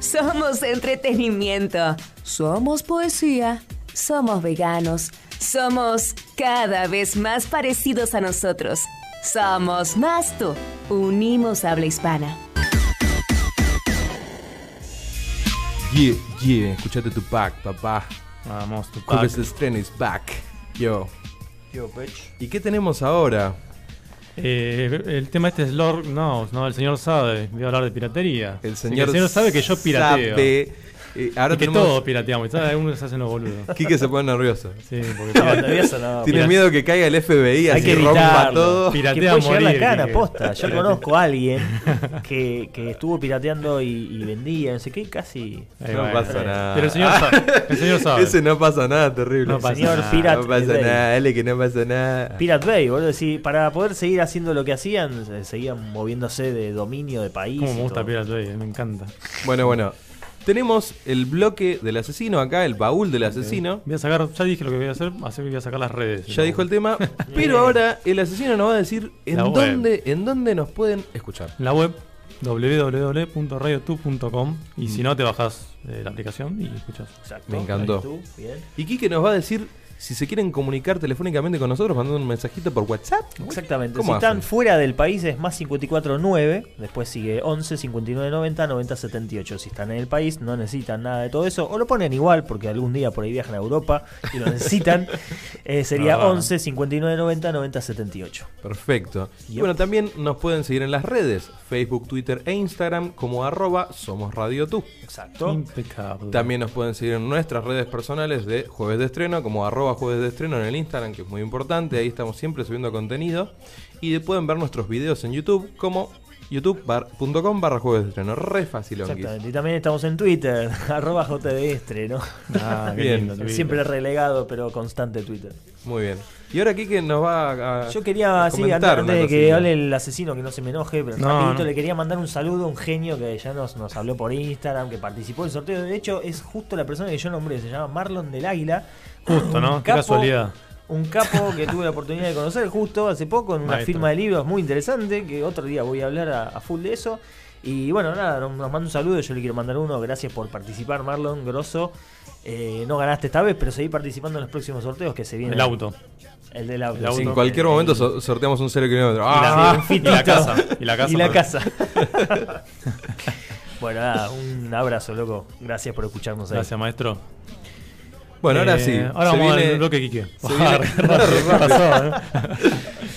Somos entretenimiento. Somos poesía. Somos veganos. Somos cada vez más parecidos a nosotros. Somos más tú. Unimos habla hispana. Yeah, yeah, escuchate tu pack, papá. Vamos, tu Jueves de estreno is back. Yo. Yo, bitch. ¿Y qué tenemos ahora? Eh, el tema este es Lord No, no, el señor sabe. Voy a hablar de piratería. Señor, el señor sabe que yo pirateo. sabe. Eh, ahora y que tenemos... todos pirateamos. ¿sabes? Algunos se hacen los boludos. Quique se pone nervioso. Sí, porque No, nervioso no. Tiene mira. miedo que caiga el FBI, Hay así que rompa evitarlo. todo. Pira- que Piratea puede a llegar la morir, cara, Quique. posta. Yo Piratea. conozco a alguien que, que estuvo pirateando y, y vendía, no sé qué, y casi. Ahí No va, pasa eh. nada. Pero el señor sabe. El señor sabe. Ese no pasa nada, terrible. No pasa Señor nada. Pirate No pasa Bay. nada, dale que no pasa nada. Pirate Bay, boludo. Sí, para poder seguir haciendo lo que hacían, se- seguían moviéndose de dominio de país. Como y me gusta todo. Pirate Bay, me encanta. Bueno, bueno. Tenemos el bloque del asesino acá, el baúl del asesino. Voy a sacar, ya dije lo que voy a hacer, así que voy a sacar las redes. Ya dijo el tema, pero ahora el asesino nos va a decir en La web. dónde, en dónde nos pueden escuchar. La web www.radiotube.com y si no te bajas eh, la aplicación y escuchas. Exacto. Me encantó. Ahí tú, bien. Y Quique nos va a decir si se quieren comunicar telefónicamente con nosotros, mandando un mensajito por WhatsApp. Exactamente. ¿Cómo Si están hacen? fuera del país es más 549, después sigue 11 59 90 90 78. Si están en el país no necesitan nada de todo eso o lo ponen igual porque algún día por ahí viajan a Europa y lo necesitan. Eh, sería Ah. 11 59 90 90 78. Perfecto. Y bueno, también nos pueden seguir en las redes, Facebook, Twitter e Instagram como arroba Somos Radio Tú. Exacto. Impecable. También nos pueden seguir en nuestras redes personales de Jueves de Estreno, como arroba Jueves de Estreno en el Instagram, que es muy importante. Ahí estamos siempre subiendo contenido. Y de- pueden ver nuestros videos en YouTube como youtube.com barra Jueves de Estreno. Re fácil, Exactamente. Y también estamos en Twitter, arroba JDestre, ¿no? Ah, Bien. lindo. Siempre relegado, pero constante Twitter. Muy bien. Y ahora Kike nos va a. Yo quería, sí, antes, de que hable el asesino, que no se me enoje, pero No, rapidito no. le quería mandar un saludo a un genio que ya nos, nos habló por Instagram, que participó del sorteo. De hecho, es justo la persona que yo nombré, se llama Marlon del Águila. Justo, ¿no? Qué casualidad. Un capo que tuve la oportunidad de conocer justo hace poco en una Maestro. firma de libros muy interesante, que otro día voy a hablar a, a full de eso. Y bueno, nada, nos manda un saludo, yo le quiero mandar uno, gracias por participar Marlon, grosso. Eh, no ganaste esta vez, pero seguí participando en los próximos sorteos que se vienen. El auto. El del auto. El auto. Sí, en cualquier El- momento el- sorteamos un 0 kilómetro. Y la- ¡Ah! y la casa. Y la casa. Y la casa. bueno, nada, un abrazo, loco. Gracias por escucharnos ahí. Gracias, maestro. Bueno, ahora Eh, sí. Ahora se vamos viene- al bloque Quique.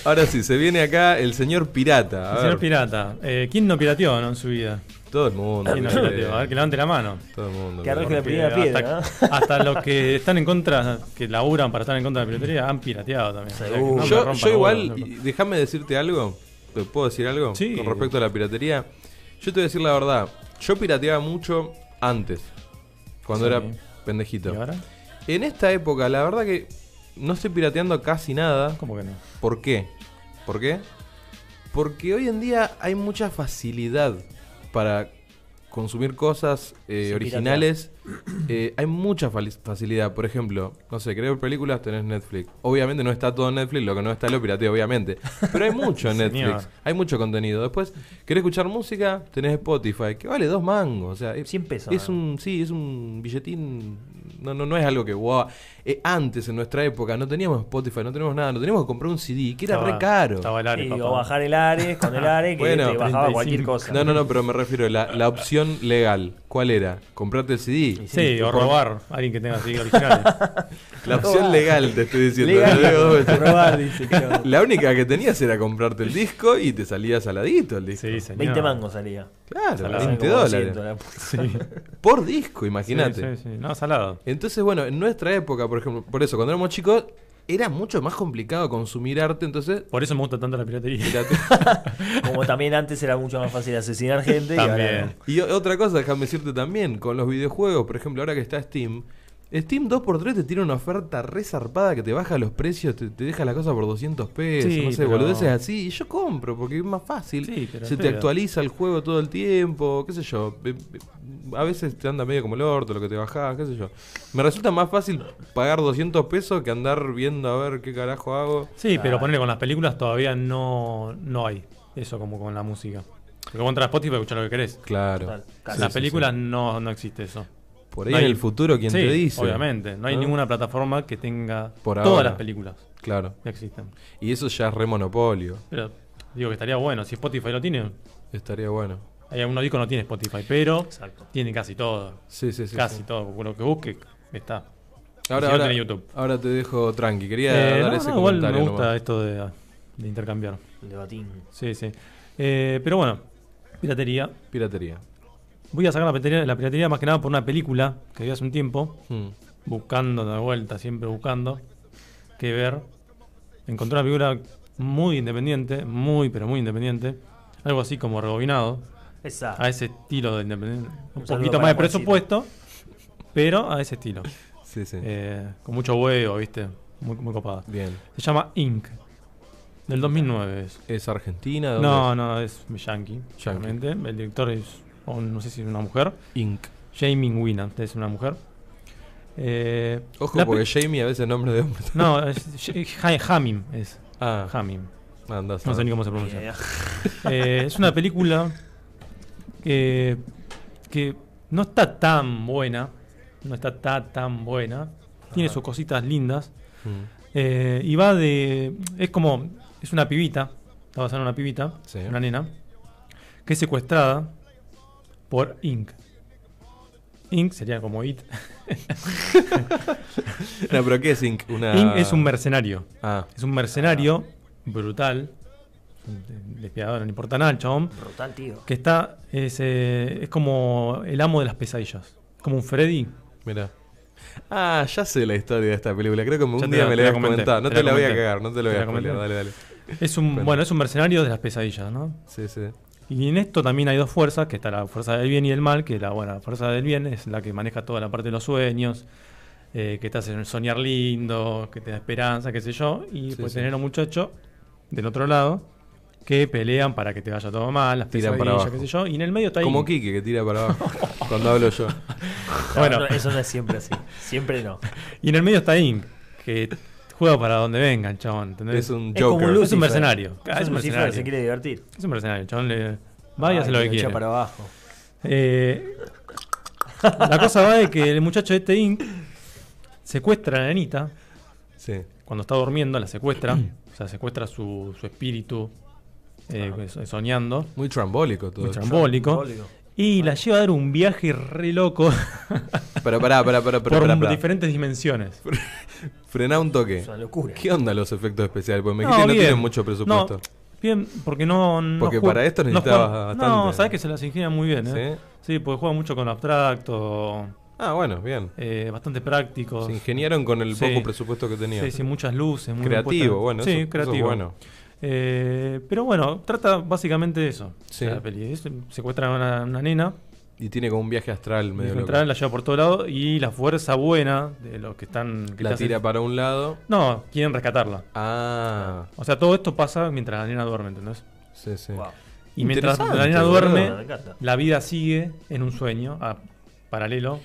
Ahora sí, se viene acá el señor pirata. A El señor ver, pirata. Eh, ¿Quién no pirateó no, en su vida? todo el mundo. ¿Quién no pirateó? A ver, que levante la mano. Todo el mundo. Que arroje la primera piedra, hasta, hasta los que están en contra, que laburan para estar en contra de la piratería, han pirateado también. O sea, no yo, igual, y déjame decirte algo. ¿Te puedo decir algo? Sí. Con respecto a la piratería. Yo te voy a decir la verdad. Yo pirateaba mucho antes. Cuando Sí. era ¿Y pendejito. ahora? En esta época, la verdad que no estoy pirateando casi nada. ¿Cómo que no? ¿Por qué? ¿Por qué? Porque hoy en día hay mucha facilidad para consumir cosas eh, originales. Eh, hay mucha facilidad. Por ejemplo, no sé, querés ver películas, tenés Netflix. Obviamente no está todo en Netflix, lo que no está lo pirateo, obviamente. Pero hay mucho en Netflix. Hay mucho contenido. Después, querés escuchar música, tenés Spotify, que vale dos mangos. O sea, es- 100 pesos, Es un, sí, es un billetín. No, no, no es algo que, wow. Eh, antes, en nuestra época, no teníamos Spotify, no teníamos nada, no teníamos que comprar un CD, que era Estaba- re caro. Estaba el Ares, papá. o bajar el Ares con el Ares que Bueno, te bajaba 35. cualquier cosa. No, no, no, pero me refiero a la, la opción legal. ¿Cuál era? ¿Comprarte el CD? Sí, o robar a alguien que tenga así originales. La opción legal, te estoy diciendo. Legal, Te digo dos veces. robar, dice, claro. La única que tenías era comprarte el disco y te salía saladito el disco. Sí, señor. 20 mangos salía. Claro, Salado. 20 Como dólares. 200, la puta. Sí. Por disco, imagínate. Sí, sí, sí. No, salado. Entonces, bueno, en nuestra época, por ejemplo, por eso, cuando éramos chicos, era mucho más complicado consumir arte, entonces... Por eso me gusta tanto la piratería. pirate- Como también antes era mucho más fácil asesinar gente. y ahora no. Otra cosa, déjame decirte también, con los videojuegos, por ejemplo, ahora que está Steam, Steam 2x3 te tiene una oferta re zarpada que te baja los precios, te, te deja la cosa por 200 pesos, Sí, no sé, pero- boludeces así. Y yo compro porque es más fácil. Sí, pero Se te actualiza el juego todo el tiempo, qué sé yo. A veces te anda medio como el orto lo que te bajás, qué sé yo. Me resulta más fácil pagar 200 pesos que andar viendo a ver qué carajo hago. Sí, pero ponerle con las películas todavía no, no hay eso como con la música. Porque vos entras a Spotify y escuchar lo que querés. Claro. Total, En las sí, películas No, no existe eso. Por ahí No en hay- el futuro, ¿quién Sí, te dice? Obviamente. No hay ¿No? ninguna plataforma que tenga Por todas ahora. las películas Claro. que existen. Y eso ya es re monopolio. Pero digo que estaría bueno. Si Spotify lo tiene, Estaría bueno. hay algunos discos que no tiene Spotify, pero Exacto. tiene casi todo. Sí, sí, sí. casi sí. todo. Lo que busque está. Ahora, Si ahora, YouTube. ahora te dejo tranqui. Quería Eh, dar no, ese no, igual me comentario gusta nomás. esto de, de intercambiar. El de Batín. Sí, sí. Eh, pero bueno, piratería. Piratería. Voy a sacar la piratería, la piratería más que nada por una película que vi hace un tiempo, Hmm. buscando de vuelta, siempre buscando que ver. Encontré una película muy independiente, muy pero muy independiente, algo así como rebobinado, Exacto. a ese estilo de independiente, un poquito más de presupuesto, pero a ese estilo, Sí, sí. Eh, con mucho huevo, viste, muy, muy copada. Bien. Se llama Inc. Del 2009 es. ¿Es Argentina? ¿Dónde No, es? no, es yankee, claramente. El director es, o no sé si es una mujer. Inc. Jamie Winant es una mujer. Eh, Ojo, porque Jamie a veces es nombre de hombre. No, es Hamim es. Ah, Hamim. andás. No sé ni cómo se pronuncia. Eh, es una película que, que no está tan buena. No está tan, tan buena. Tiene sus cositas lindas. Mm. Eh, y va de. Es como. Es una pibita. Está basada en una pibita. Sí. Una nena. Que es secuestrada por Inc. Inc sería como It. No, pero ¿qué es Inc? Una... Inc es un mercenario. Ah, Es un mercenario brutal. un Despiadador, no importa nada, el chabón. Brutal, tío. Que está. Es, eh, es como el amo de las pesadillas. Como un Freddy. mira. Ah, ya sé la historia de esta película. Creo que un Ya día la- me la la habías comentado. No te te, la la voy a cagar, no te lo Te voy a la comenté. Dale, dale. Es un, bueno, es un mercenario de las pesadillas, ¿no? Sí, sí. Y en esto también hay dos fuerzas, que está la fuerza del bien y el mal, que la buena fuerza del bien es la que maneja toda la parte de los sueños, eh, que te hace soñar lindo, que te da esperanza, qué sé yo, y Sí, pues sí. tener a un muchacho del otro lado que pelean para que te vaya todo mal, las Tiran para abajo. qué sé yo, y en el medio está ahí. Como Kike que tira para abajo cuando hablo yo. Bueno. No, eso no es siempre así. Siempre no. Y en el medio está Ink, que juega para donde venga el chabón, ¿entendés? Es un Es como Joker. un Es un mercenario. Ah, Es es un mercenario. se quiere divertir. Es un mercenario, el chabón le va y hace lo que quiere. para abajo. Eh, la cosa va de que el muchacho este Inc. secuestra a la nenita Sí. cuando está durmiendo, la secuestra, o sea, secuestra su, su espíritu eh, so- soñando, Muy trambólico todo. muy trambólico, Trambólico. Y la lleva a dar un viaje re loco Pero pará, pará, pará, pará, por pará, pará. diferentes dimensiones. Frená un toque. Es una locura. ¿Qué onda los efectos especiales? Porque me No, dijiste no bien. tienen mucho presupuesto. No, bien, porque no. no Porque para esto no necesitabas juega- bastante. No, sabes que se las ingenian muy bien, ¿eh? ¿Sí? Sí, porque juega mucho con abstracto, Ah, bueno, bien. eh, bastante prácticos. Se ingeniaron con el Sí. poco presupuesto que tenían. Sí, sí, muchas luces. Muy Creativo, bueno, Sí, eso- eso es creativo. bueno. Eh, pero bueno, trata básicamente de eso. Sí. La peli. Es- secuestran a una, una nena, Y tiene como un viaje astral medio loco. entra, la lleva por todos lados y la fuerza buena de los que están. que La hacen- tira para un lado. No, quieren rescatarla. Ah, O sea, todo esto pasa mientras la nena duerme, ¿entendés? sí, sí. Wow. Y mientras la nena duerme, la vida sigue en un sueño, a- paralelo.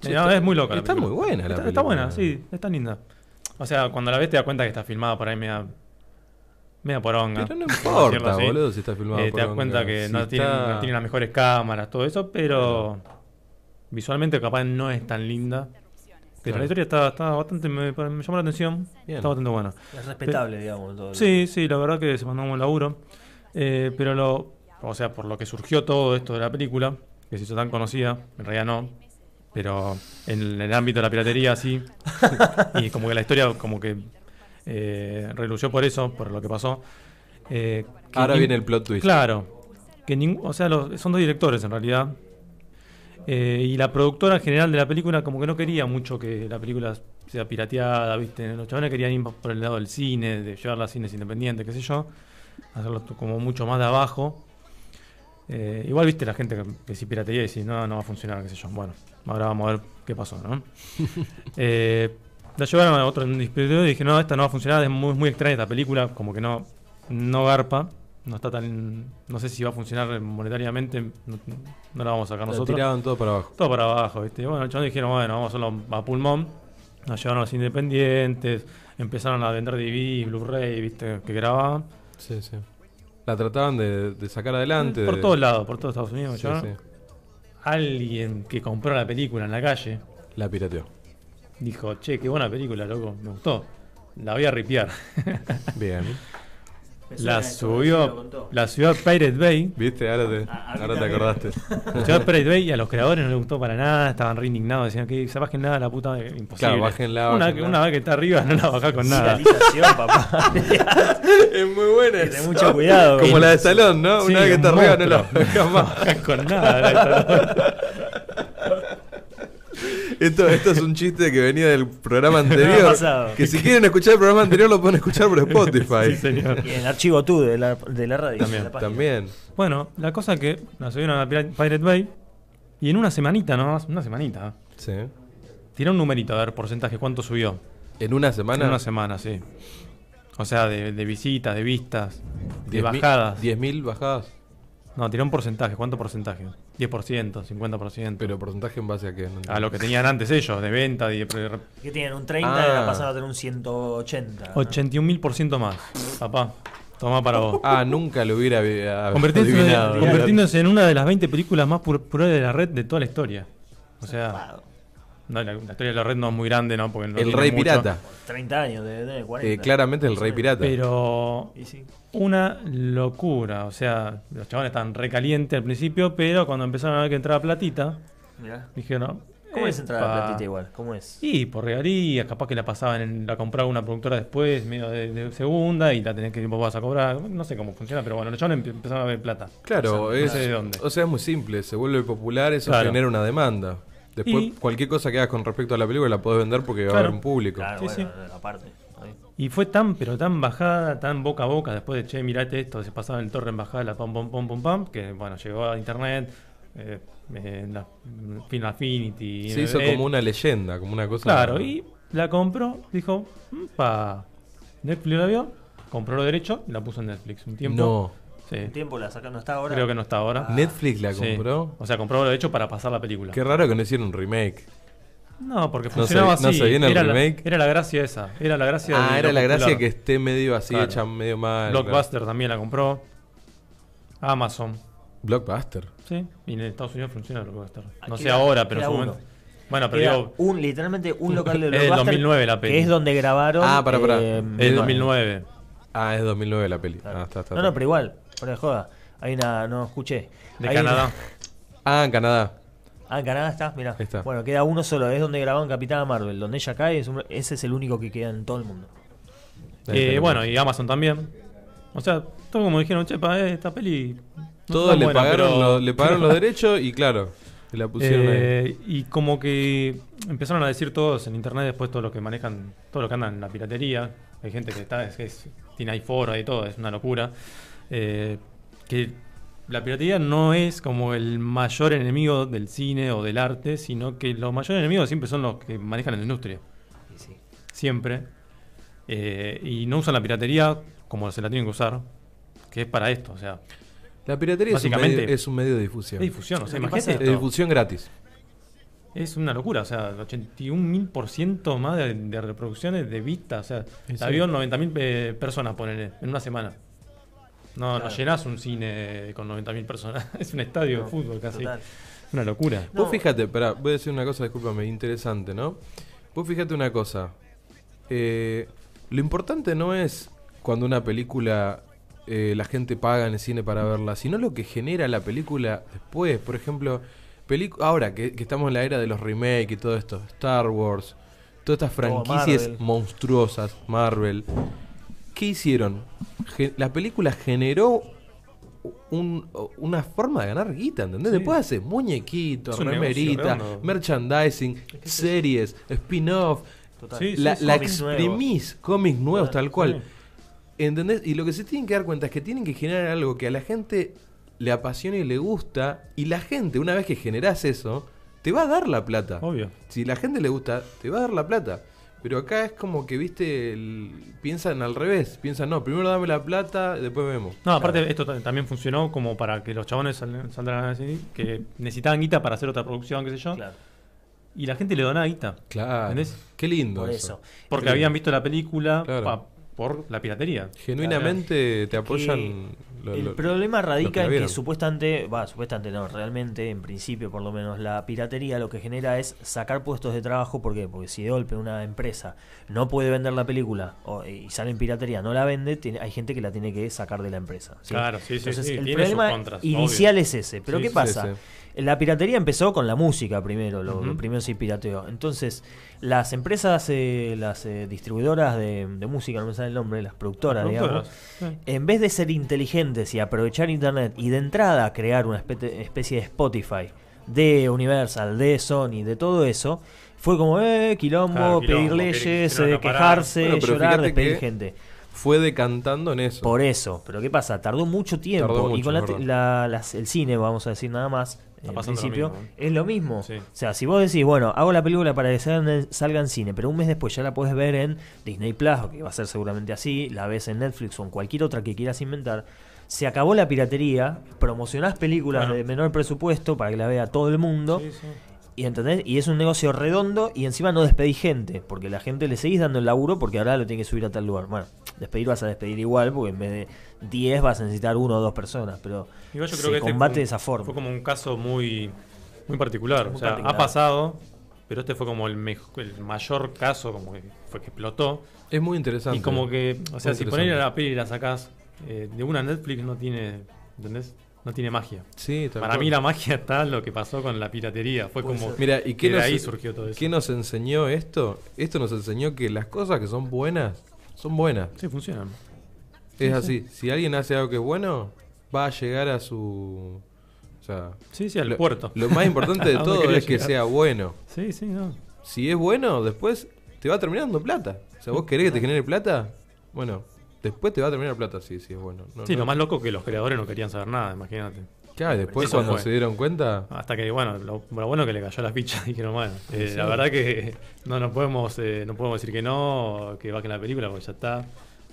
Sí, No, está- es muy loca. está muy buena la Está, está buena, sí, está linda. O sea, cuando la ves te das cuenta que está filmada por ahí media. Media poronga. Pero no importa, así. boludo, si está filmado Eh, te das cuenta que Si no, tienen, está- no tienen las mejores cámaras, todo eso, pero visualmente capaz no es tan linda. Pero Claro. la historia está, está bastante. Me, me llamó la atención. Bien. Está bastante buena. Es respetable, digamos. todo. Sí, sí, la verdad que se mandó un buen laburo. Eh, pero lo. O sea, por lo que surgió todo esto de la película, que se hizo tan conocida, en realidad no. Pero en el ámbito de la piratería sí. y como que la historia como que eh, relució por eso, por lo que pasó. Eh, que Ahora viene el plot twist. Claro. Que o sea, los- son dos directores en realidad. Eh, y la productora general de la película como que no quería mucho que la película sea pirateada, ¿viste? Los chavales querían ir por el lado del cine, de llevarla a cines independientes, qué sé yo. Hacerlo como mucho más de abajo. Eh, igual, ¿viste? La gente que, que si piratería y si no, no va a funcionar, qué sé yo. Bueno, ahora vamos a ver qué pasó, ¿no? Eh, la llevaron a otro distribuidor y dije, no, esta no va a funcionar, es muy, muy extraña esta película, como que no, no garpa, no está tan, no sé si va a funcionar monetariamente, no, no la vamos a sacar nosotros. tiraban todo para abajo. Todo para abajo, ¿viste? Bueno, chavales dijeron, bueno, vamos a hacerlo a pulmón. Nos llevaron a los independientes, empezaron a vender DVD, Blu-ray, ¿viste? Que grababan. Sí, sí. La trataban de, de sacar adelante. por de- todos lados, por todos Estados Unidos. Sí, sí. Alguien que compró la película en la calle La pirateó. Dijo, che, qué buena película, loco, me gustó. La voy a ripear. Bien. La subió, la subió a Pirate Bay. ¿Viste? Ahora te, A- a mí ahora te acordaste. La subió a Pirate Bay y a los creadores no les gustó para nada, estaban re indignados, decían que se bajen nada, la puta, eh, imposible. Claro, bájenla, Una, bájenla. una vez que está arriba no la bajás con nada. Papá. es muy buena. Ten mucho cuidado. Como la de Salón, ¿no? Sí, Una vez que está arriba no la bajás con nada. la- Esto, esto es un chiste que venía del programa anterior. pasado. que si quieren escuchar el programa anterior lo pueden escuchar por Spotify. Sí, señor. Y en el archivo tú de la, de la radio. También, de la página. También. Bueno, la cosa es que la subieron a Pira- Pirate Bay y en una semanita nomás, una semanita, Sí. tiró un numerito a ver porcentaje, cuánto subió. En una semana. En una semana, sí. O sea, de, de visitas, de vistas, de 10.000 bajadas. 10.000 bajadas. No, tiró un porcentaje. ¿Cuánto porcentaje? 10%, 50%. Pero porcentaje en base a qué? No a lo que tenían antes ellos, de venta, de Que tienen un 30 Ah. y ahora pasaron a tener un 180. 81.000% más. Papá, toma para vos. Ah, nunca lo hubiera Convirtiéndose, adivinado. convirtiéndose en una de las 20 películas más populares de la red de toda la historia. O sea, no, la, la historia de la red no es muy grande, ¿no? Porque no El Rey mucho. Pirata. 30 años, de, de 40. Eh, claramente el Rey Pirata. Pero una locura. O sea, los chavales estaban recalientes al principio, pero cuando empezaron a ver que entraba platita, Mirá. dijeron. ¿Cómo es entrar a platita igual? ¿Cómo es? Y por regalías, capaz que la pasaban, en, la compraba una productora después, medio de, de segunda, y la tenés que vos vas a cobrar. No sé cómo funciona, pero bueno, los chavales empe- empezaron a ver plata. Claro, O sea, no es, sé de dónde. o sea, es muy simple. Se vuelve popular, eso Claro. genera una demanda. Después, Y- cualquier cosa que hagas con respecto a la película la podés vender porque va a haber un público. Claro, Sí, bueno, sí. aparte. Y fue tan, pero tan bajada, tan boca a boca, después de, che, mirate esto, se pasaba en el torre en bajada, la pam, pam, pam, pam, pam, que bueno, llegó a internet, eh, en la Final Affinity. Se hizo eh, como una leyenda, como una cosa. Claro, y la compró, dijo, pa Netflix la vio, compró los derechos y la puso en Netflix. Un tiempo. No. Sí. Un tiempo la sacan, no está ahora. Creo que no está ahora. Netflix la Sí. compró. O sea, compró los derechos para pasar la película. Qué raro que no hicieron un remake. No, porque No funcionaba se- no así. se viene el era, la, remake. era la gracia esa. Era la gracia Ah, era lo la gracia que esté medio así, Claro. hecha medio mal. Blockbuster también la compró. Amazon. Blockbuster. Sí, y en Estados Unidos funciona Blockbuster. Ah, No sé queda- ahora, pero en su uno. momento. Bueno, pero Era digo, un, literalmente un local de Es del Blockbuster 2009 la peli. Que es donde grabaron. Ah, pará, pará. eh, es del 2009. Ah, es 2009 la peli. Claro. Ah, está, está, no, no, pero igual, fuera de joda. Hay una, no escuché. De Hay Canadá. una- Ah, en Canadá. ah, en Canadá está, mira. Ahí está. Bueno, queda uno solo, es donde grabaron Capitana Marvel, donde ella cae, es un- ese es el único que queda en todo el mundo. Eh, bueno, y Amazon también. O sea, todo como dijeron, che, pa, eh, esta peli. no Todos le, buena, pagaron pero- lo- le pagaron los derechos y claro, se la pusieron ahí. Eh, y como que empezaron a decir todos en internet, después todos los que manejan, todo lo que andan en la piratería, hay gente que está, es, es- tiene ahí foro y todo, es una locura. Eh, que la piratería no es como el mayor enemigo del cine o del arte, sino que los mayores enemigos siempre son los que manejan la industria. Sí. Siempre. Eh, y no usan la piratería como se la tienen que usar, que es para esto, o sea, La piratería es un, básicamente- medio, es un medio de difusión. es difusión, o sea, imagínate esto. difusión gratis. Es una locura, o sea, 81 mil por ciento más de, de reproducciones de vistas. O sea, Sí, la vio 90 mil personas, ponele, en una semana. No, no llenás un cine con 90 mil personas. es un estadio de fútbol casi. Total. Una locura. No. Vos fíjate, espera, voy a decir una cosa, discúlpame, interesante, ¿no? Vos fíjate una cosa. Eh, lo importante no es cuando una película eh, la gente paga en el cine para verla, sino lo que genera la película después. Por ejemplo, ahora que, que estamos en la era de los remakes y todo esto, Star Wars, todas estas franquicias Marvel. monstruosas, Marvel. ¿Qué hicieron? Ge- la película generó un- una forma de ganar guita, ¿entendés? Sí. Después haces muñequitos, Es un negocio remerita, redondo. merchandising, series, spin-off. Sí, La, sí, la cómics nuevos. exprimís, cómics nuevos, tal cual. Sí. ¿Entendés? Y lo que se tienen que dar cuenta es que tienen que generar algo que a la gente le apasiona y le gusta. Y la gente, una vez que generás eso, te va a dar la plata. Obvio. Si la gente le gusta, te va a dar la plata. Pero acá es como que, viste, el- piensan al revés. Piensan, no, primero dame la plata, después vemos. No, aparte esto ta- también funcionó como para que los chabones sal- salgan a decir que necesitaban guita para hacer otra producción, qué sé yo. Claro. Y la gente le donaba guita. Claro. ¿Entendés? Qué lindo Por eso. eso. Porque habían visto la película Claro. pa- por la piratería. Genuinamente te apoyan. lo- el lo- problema radica en que supuestamente, va, supuestamente no, realmente, en principio por lo menos, la piratería lo que genera es sacar puestos de trabajo. ¿Por qué? Porque si de golpe una empresa no puede vender la película o- y sale en piratería, no la vende, tiene- hay gente que la tiene que sacar de la empresa. ¿sí? Claro, sí, sí, Entonces, sí, el tiene sus problema contras, inicial obvio. es ese. Pero Sí, ¿qué sí, pasa? sí. La piratería empezó con la música primero, lo, lo Ujú. primero sí pirateó. Entonces, las empresas, eh, las eh, distribuidoras de, de música, no me sale el nombre, las productoras, digamos, Productoras, sí. en vez de ser inteligentes y aprovechar internet y de entrada crear una espe- especie de Spotify de Universal, de Sony, de todo eso, fue como, eh, quilombo, pedir leyes, eh, quejarse, Bueno, llorar, despedir gente. Fue decantando en eso. Por eso, pero ¿qué pasa? Tardó mucho tiempo Tardó y con la, la- las- el cine, vamos a decir nada más, en lo principio, es lo mismo. Sí. O sea, si vos decís, bueno, hago la película para que salga en, salga en cine, pero un mes después ya la puedes ver en Disney Plus, que va a ser seguramente así, la ves en Netflix o en cualquier otra que quieras inventar, se acabó la piratería, promocionás películas Bueno. de menor presupuesto para que la vea todo el mundo. Sí, sí. Y entendés, y es un negocio redondo y encima no despedís gente, porque la gente le seguís dando el laburo porque ahora lo tiene que subir a tal lugar. Bueno, despedir vas a despedir igual, porque en vez de 10 vas a necesitar uno o dos personas, pero Igual yo se creo que este combate fue- de esa forma. Fue como un caso muy, muy particular. Muy o sea, particular. ha pasado pero este fue como el, mejo- el mayor caso, como que fue que explotó. Es muy interesante. Y como que, o sea, Muy si pones la peli y la sacás eh, de una Netflix no tiene, ¿entendés? No tiene magia. Sí, tal Para cual. mí la magia está en lo que pasó con la piratería. Fue Puede como ser. Mira, ¿y qué que de nos, ahí surgió todo eso. qué nos enseñó esto? Esto nos enseñó que las cosas que son buenas, son buenas. Sí, funcionan. Es así. Si alguien hace algo que es bueno, va a llegar a su... O sea, Sí, sí, al lo, puerto. lo más importante de ¿A dónde todo es que sea bueno. Sí, sí, no. Si es bueno, después te va terminando plata. O sea, vos querés que te genere plata, bueno, después te va a terminar plata si, si es bueno. No, Sí, no- lo más loco que los creadores no querían saber nada, imagínate. Claro, después Eso cuando fue. se dieron cuenta... Hasta que, bueno, lo, lo bueno que le cayó la ficha dijeron, bueno, eh, la verdad que no nos podemos, eh, no podemos decir que no, que bajen la película, porque ya está.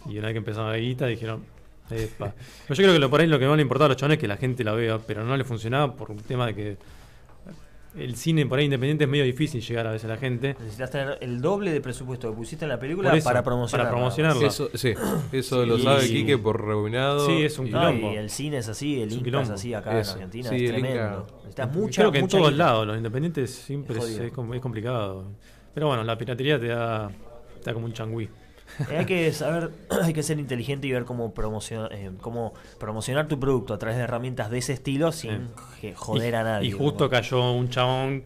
Y una vez que empezaron la guita, dijeron, epa. Pero yo creo que lo por ahí lo que no le importaba a los chavales es que la gente la vea, pero no le funcionaba por un tema de que el cine por ahí independiente es medio difícil llegar a veces a la gente. Necesitas tener el doble de presupuesto que pusiste en la película eso, para promocionarla. para promocionarla. Eso, sí, eso lo Sí, sabe sí. Quique por rebobinado. Sí, es un No, quilombo. y el cine es así, el Inca es así acá Eso. en Argentina, Sí, es tremendo. Inca- Necesitas mucha, Creo que en todos guita. lados, los independientes siempre Es es complicado. Pero bueno, la piratería te da, te da como un changüí. Eh, Hay que saber, hay que ser inteligente y ver cómo, promociona- eh, cómo promocionar tu producto a través de herramientas de ese estilo sin Sí. joder y, a nadie. Y justo ¿no? cayó un chabón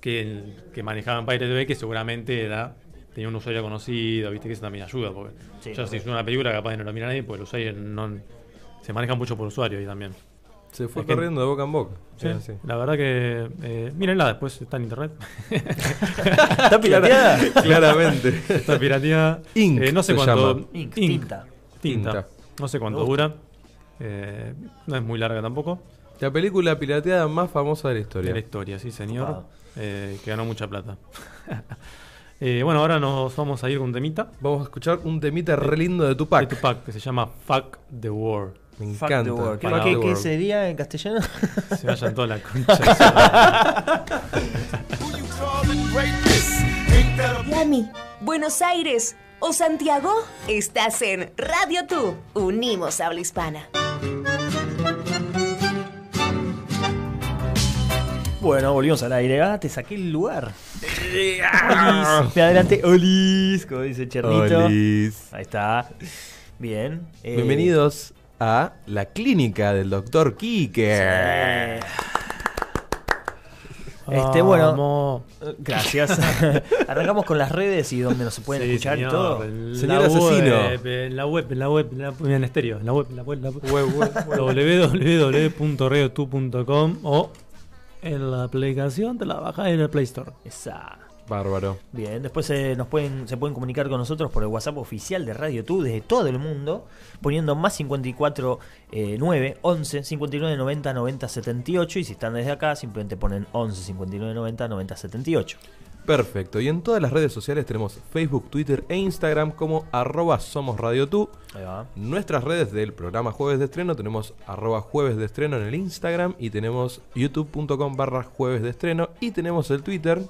que, que manejaba en Pirate TV que seguramente era tenía un usuario conocido, viste que eso también ayuda. Porque Sí, ya si es una película capaz de no la mira nadie, pues el usuario no, se maneja mucho por usuario ahí también. Se fue Es que- corriendo de boca en boca. Sí. La verdad que eh, mírenla después, está en internet. ¿Está pirateada? Claramente. está pirateada. Ink Eh, no sé se cuánto. llama. Ink, Ink. tinta. Tinta. Tinta. No sé cuánto dura. Eh, no es muy larga tampoco. La película pirateada más famosa de la historia. De la historia, sí, señor. Eh, que ganó mucha plata. Eh, bueno, ahora nos vamos a ir con un temita Vamos a escuchar un temita re lindo de Tupac. de Tupac que se llama Fuck the War. Me Fuck encanta. the world. ¿Qué, qué- qué sería en castellano? Se vayan toda la concha. Miami, Buenos Aires o Santiago, estás en Radio Tú. Unimos habla hispana. Bueno, volvimos al aire. Ah, te saqué el lugar. Olis. Me adelanté. Olis, como dice Chernito. Olis. Ahí está. Bien. eh, Bienvenidos a la clínica del doctor Quique. Este, bueno. Gracias. Arrancamos con las redes y donde nos pueden Sí, escuchar señor, y todo. en Señor la asesino. Web, en la web, en la web, en, la, en estéreo, en la web, en la web, en la web. Web, web, web. www.reotu.com o en la aplicación te la bajas en el Play Store. Esa. Bárbaro. Bien, después eh, nos pueden, se pueden comunicar con nosotros por el WhatsApp oficial de Radio Tú desde todo el mundo, poniendo más 54 eh, 9 11 59 90 90 78 y si están desde acá simplemente ponen 11 59 90 90 78. Perfecto. Y en todas las redes sociales tenemos Facebook, Twitter e Instagram como arroba somos Radio Tú. Nuestras redes del programa Jueves de Estreno tenemos arroba jueves de estreno en el Instagram y tenemos youtube.com barra jueves de estreno y tenemos el Twitter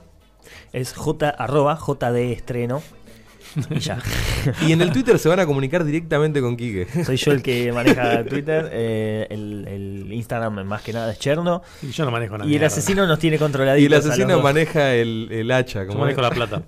Es J arroba JD estreno. Y ya. y en el Twitter se van a comunicar directamente con Quique. Soy yo el que maneja Twitter, eh, el, el Instagram más que nada es Cherno. Y yo no manejo nada. Y el asesino nos tiene controladitos. Y el asesino maneja el, el hacha. Yo como manejo es. la plata.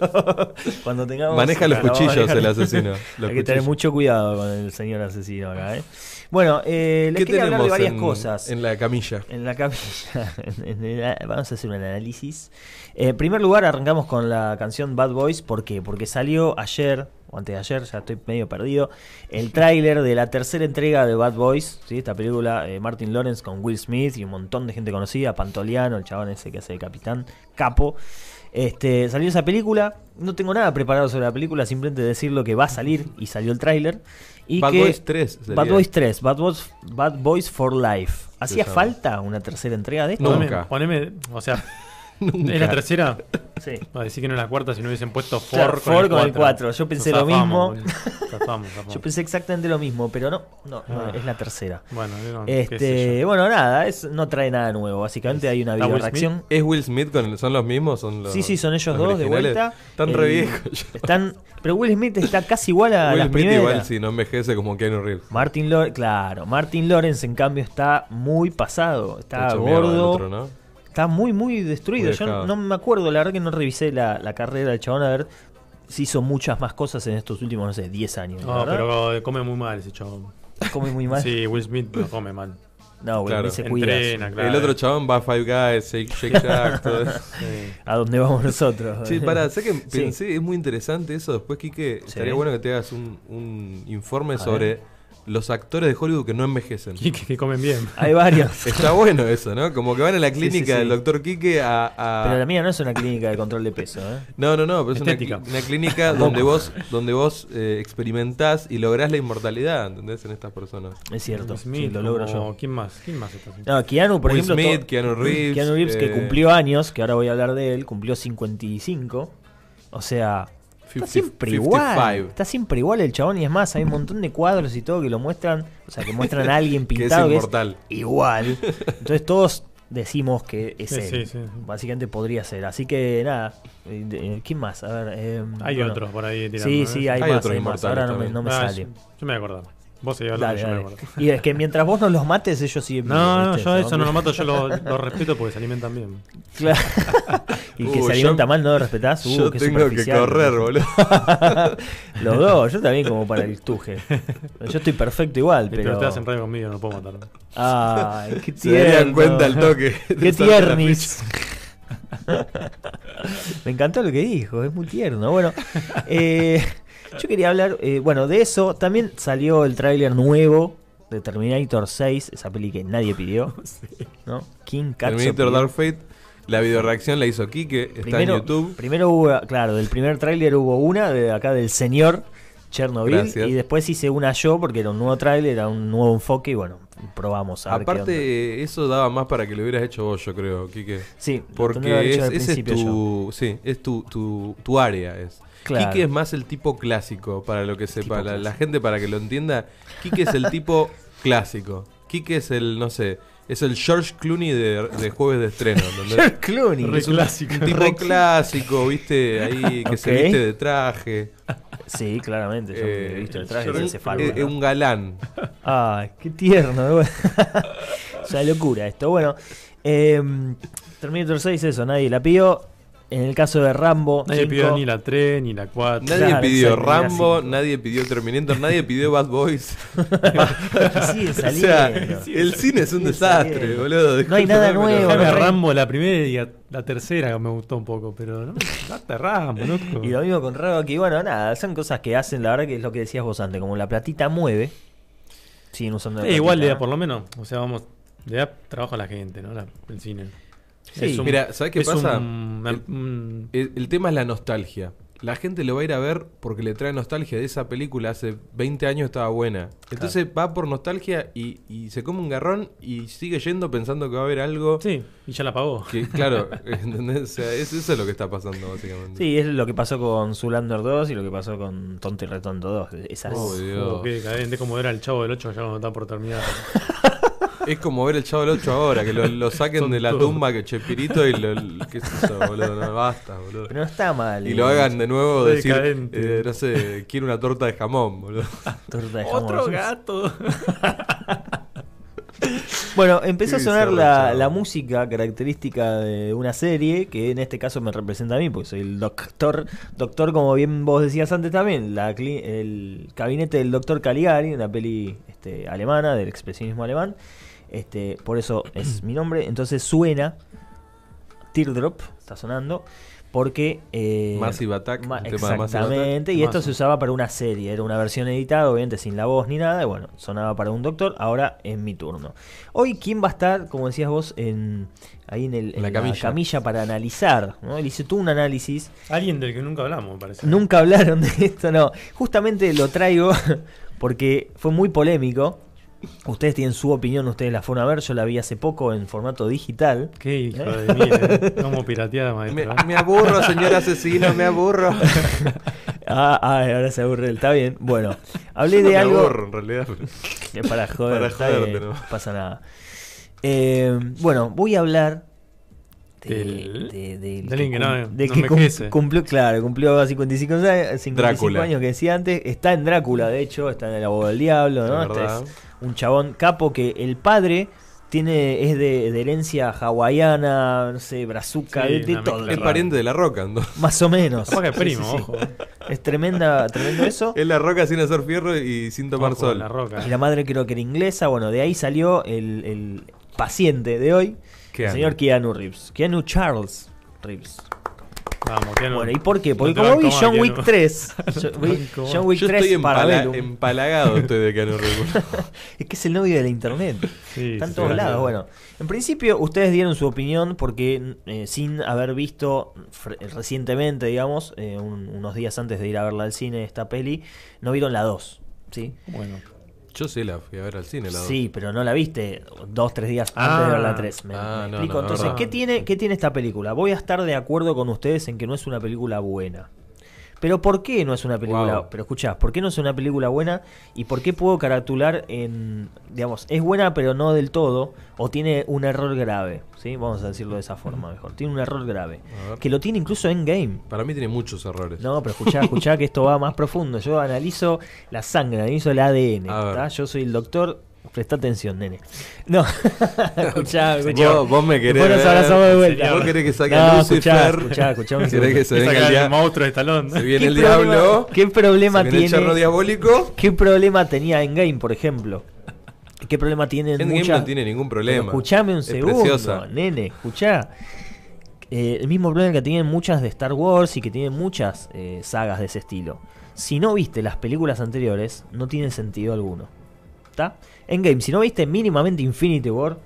Cuando tengamos. Maneja los Claro, cuchillos el asesino. Los Hay que tener mucho cuidado con el señor asesino acá, ¿eh? Bueno, eh, les ¿Qué quería hablar de varias en, cosas. en la camilla? En la camilla. vamos a hacer un análisis. Eh, en primer lugar, arrancamos con la canción Bad Boys. ¿Por qué? Porque salió ayer, o antes de ayer, ya estoy medio perdido, el tráiler de la tercera entrega de Bad Boys. ¿sí? Esta película, eh, Martin Lawrence con Will Smith y un montón de gente conocida. Pantoliano, el chabón ese que hace de capitán, capo. Este, salió esa película. No tengo nada preparado sobre la película, simplemente decir lo que va a salir y salió el tráiler. Y Bad que- Boys 3 sería. Bad Boys 3, Bad Boys, Bad Boys for Life. ¿Hacía falta una tercera entrega de esto? No. Poneme, Nunca. poneme, o sea, Nunca. es la tercera. Sí. Va a decir que no es la cuarta si no hubiesen puesto For Claro, con, For el con el 4. cuatro. Yo pensé Nos lo zafamos, mismo. boludo. Zafamos, zafamos. Yo pensé exactamente lo mismo, pero no, no, no, Ah. es la tercera. Bueno, no, Este, yo. bueno, nada, es, no trae nada nuevo. Básicamente hay una ¿Está Will video reacción. ¿Es Will Smith con el- son los mismos? ¿Son los, Sí, sí, son ellos los dos de vuelta. Están El- re viejos. Están, pero Will Smith está casi igual a Will las Smith primeras. igual si no envejece como Keanu Reeves. Martin Lawrence, claro, Martin Lawrence en cambio está muy pasado, está gordo. Está muy, muy destruido. Muy Yo no me acuerdo, la verdad que no revisé la, la carrera del chabón a ver si hizo muchas más cosas en estos últimos, no sé, 10 años. No, verdad. pero come muy mal ese chabón. Come muy mal. Sí, Will Smith no come mal. No, güey, Claro. ni se cuida. Entrena, claro. El otro chabón va a Five Guys, Shake, Shake Shack, todo eso. Sí. A dónde vamos nosotros. Che, pará, sé que Sí. pensé, es muy interesante eso. Después, Quique, estaría bueno que te hagas un, un informe A sobre los actores de Hollywood que no envejecen. Y que, que comen bien. Hay varios. Está bueno eso, ¿no? Como que van a la Sí, sí, clínica sí. del doctor Quique a. a- Pero la mía no es una clínica de control de peso, ¿eh? No, no, no, pero es una, clínica donde vos, donde vos eh, experimentás y lográs la inmortalidad, ¿entendés? En estas personas. Es cierto. Smith, lo logro como- yo. ¿Quién más? ¿Quién más está? No, Keanu, por Will ejemplo. Smith, Keanu Reeves, Keanu Reeves, que eh, cumplió años, que ahora voy a hablar de él, cumplió 55. O sea, está 50 siempre igual. 55. Está siempre igual el chabón. Y es más, hay un montón de cuadros y todo que lo muestran. O sea, que muestran a alguien Que es pintado que es, inmortal. igual. Entonces todos decimos que es Sí, él. sí, sí. Básicamente podría ser. Así que nada. eh, de- ¿Quién más? A ver. eh, Hay bueno. otros por ahí tirando. Sí, ¿eh? sí, hay, Hay más. otros Hay más. inmortales Ahora no me, no me Ah, sale. Yo, yo me voy a acordar. Vos seguís hablando, Dale, yo me dale. voy a acordar. Y es que mientras vos no los mates, ellos siguen No, no, yo eso no lo mato, yo lo, lo respeto porque se alimentan bien. Claro. y que se alimenta yo- mal no lo respetás. Uh, Yo qué tengo que correr, boludo. Los dos, yo también como para el tuje. Yo estoy perfecto igual, Pero, pero. te hacen radio conmigo, no puedo matar. Ay, qué Se darían tierno. cuenta al toque. Qué tiernis. Me encantó lo que dijo, es muy tierno. Bueno, eh, yo quería hablar, eh, bueno, de eso. También salió el tráiler nuevo de Terminator 6, esa peli que nadie pidió. ¿no? King Terminator pidió. Dark Fate. La videoreacción la hizo Quique, está en YouTube. Primero hubo, claro, del primer tráiler hubo una de acá del señor Chernobyl Gracias. y después hice una yo porque era un nuevo tráiler, era un nuevo enfoque y bueno, probamos a ver qué onda. Aparte, eso daba más para que lo hubieras hecho vos, yo creo, Quique. Sí, Porque es, ese es yo. tu, sí, es tu, tu, tu área. Es. Claro. Quique es más el tipo clásico, para lo que sepa. La, la gente, para que lo entienda, Quique es el tipo clásico. Quique es el, no sé, es el George Clooney de, de jueves de estreno. George Clooney. Re clásico. un tipo clásico, viste, ahí que se viste de traje. Sí, claramente, yo he Eh, visto el traje hace falta. eh, eh, un galán. Ay, qué tierno. o sea, locura esto. Bueno, eh, Terminator 6, eso, nadie la pidió. En el caso de Rambo, Nadie 5, pidió ni la 3, ni la 4. Nadie Claro, pidió exacto, Rambo, nadie pidió Terminator, nadie pidió Bad Boys. sigue O saliendo. sea, el cine es un desastre, saliendo. boludo. No hay nada nuevo, no, Rambo la primera y la tercera que me gustó un poco, pero no, date Rambo, loco. Y lo mismo con Rocky. Bueno, nada, son cosas que hacen, la verdad que es lo que decías vos antes, como la platita mueve. Siguen usando la Eh, igual le platita, da por lo menos, o sea, vamos, le da trabajo a la gente, ¿no? La- el cine. Sí. Mira, ¿sabes qué es pasa? un- El- un- El, tema es la nostalgia. La gente lo va a ir a ver porque le trae nostalgia. De esa película hace 20 años estaba buena. Entonces va por nostalgia y, y se come un garrón y sigue yendo pensando que va a haber algo sí, y ya la pagó. que, claro, ¿entendés? O sea, es- eso es lo que está pasando básicamente. Sí, es lo que pasó con Zulander 2 y lo que pasó con Tonto y Retonto 2. Esas. Oh, Dios. Oh, qué decadente, como era el chavo del 8, ya cuando está por terminar. Es como ver el Chavo del 8 ahora, que lo, lo saquen Son de la todos. tumba que Chespirito y lo, ¿qué es eso, boludo? No, basta, boludo. Pero no está mal. Y lo hagan de nuevo, decir, eh, no sé, quiero una torta de jamón, boludo. torta de jamón. ¡Otro gato! Bueno, empezó a sonar la, la música característica de una serie que en este caso me representa a mí, porque soy el doctor. Doctor, como bien vos decías antes también, la, el gabinete del doctor Caligari, una peli este, alemana, del expresionismo alemán. Este, por eso es mi nombre. Entonces suena Teardrop, está sonando, porque... eh, Massive Attack, ma- Attack. exactamente, y esto se usaba para una serie, era una versión editada, obviamente sin la voz ni nada, y bueno, sonaba para un doctor, ahora es mi turno. Hoy, ¿quién va a estar, como decías vos, en, ahí en, el, En la camilla. para analizar? ¿no? Él hizo todo un análisis, Alguien del que nunca hablamos, me parece. nunca hablaron de esto, no, justamente lo traigo porque fue muy polémico. Ustedes tienen su opinión, ustedes la fueron a ver, yo la vi hace poco en formato digital. Qué hijo de mí, eh. Como pirateada, Me, maestro. me aburro, señor asesino, me aburro. Ah, ah, ahora se aburre, él, está bien. Bueno, hablé Yo no de me algo... aburro, en realidad. Que para joder, Para joderte, ¿no? pasa nada. Eh, bueno, voy a hablar de, Del- de- de alguien que cum- no- que cum- cumplió, claro, cumplió 55, años- 55 Drácula. años que decía antes. Está en Drácula, de hecho, está en el abogado del diablo, ¿no? De Este es un chabón capo que el padre tiene es de, de herencia hawaiana, no sé, brazuca, Sí, de, todo. Es pariente de la roca, ¿no? Más o menos. Capaz que es primo, sí, sí. ojo. Es tremenda, tremendo eso. Es la roca sin hacer fierro y sin tomar Ojo, sol. La roca. Y la madre creo que era inglesa. Bueno, de ahí salió el, el paciente de hoy, el señor Keanu Reeves. Keanu Charles Reeves. Vamos. Bueno, ¿y por qué? Porque No como vi John Wick Keanu. 3, yo- vi Banco más. John Wick Yo 3 estoy empala- empalagado estoy de Keanu Reeves. Es que es el novio de la internet. Sí, Está en todos lados. Bueno, en principio ustedes dieron su opinión porque eh, sin haber visto recientemente, digamos, eh, un- unos días antes de ir a verla al cine, esta peli, no vieron la 2. ¿sí? Bueno. Yo sí la fui a ver al cine, la dos. Sí, pero no la viste dos, tres días Ah. antes de ver la 3. ¿Me, Ah, me no, explico? no, Entonces. ¿qué tiene, ¿qué tiene esta película? Voy a estar de acuerdo con ustedes en que no es una película buena. Pero ¿por qué no es una película? Wow. Pero escuchá, ¿por qué no es una película buena? ¿Y por qué puedo caratular en, digamos, es buena pero no del todo? ¿O tiene un error grave? ¿Sí? Vamos a decirlo de esa forma mejor. Tiene un error grave. Que lo tiene incluso en game. Para mí tiene muchos errores. No, pero escuchá, escuchá que esto va más profundo. Yo analizo la sangre, analizo el ADN. Yo soy el doctor. Presta atención, nene. No, escuchá, escuchá. Vos, vos me querés ver. abrazamos de vuelta. Vos querés que saque No, a escuchá, Lucifer. escuchá, escuchá un Querés que se venga el, dia- el monstruo de Stallone. se viene ¿Qué el problema- diablo. ¿Qué problema se viene el tiene? charro diabólico. ¿Qué problema tenía en game, por ejemplo? ¿Qué problema tiene en Endgame muchas... no tiene ningún Pero problema. escuchame un Es segundo, preciosa. nene, escuchá. Eh, el mismo problema que tienen muchas de Star Wars y que tienen muchas eh, sagas de ese estilo. Si no viste las películas anteriores, no tiene sentido alguno. ¿Está? En game, si no viste mínimamente Infinity War,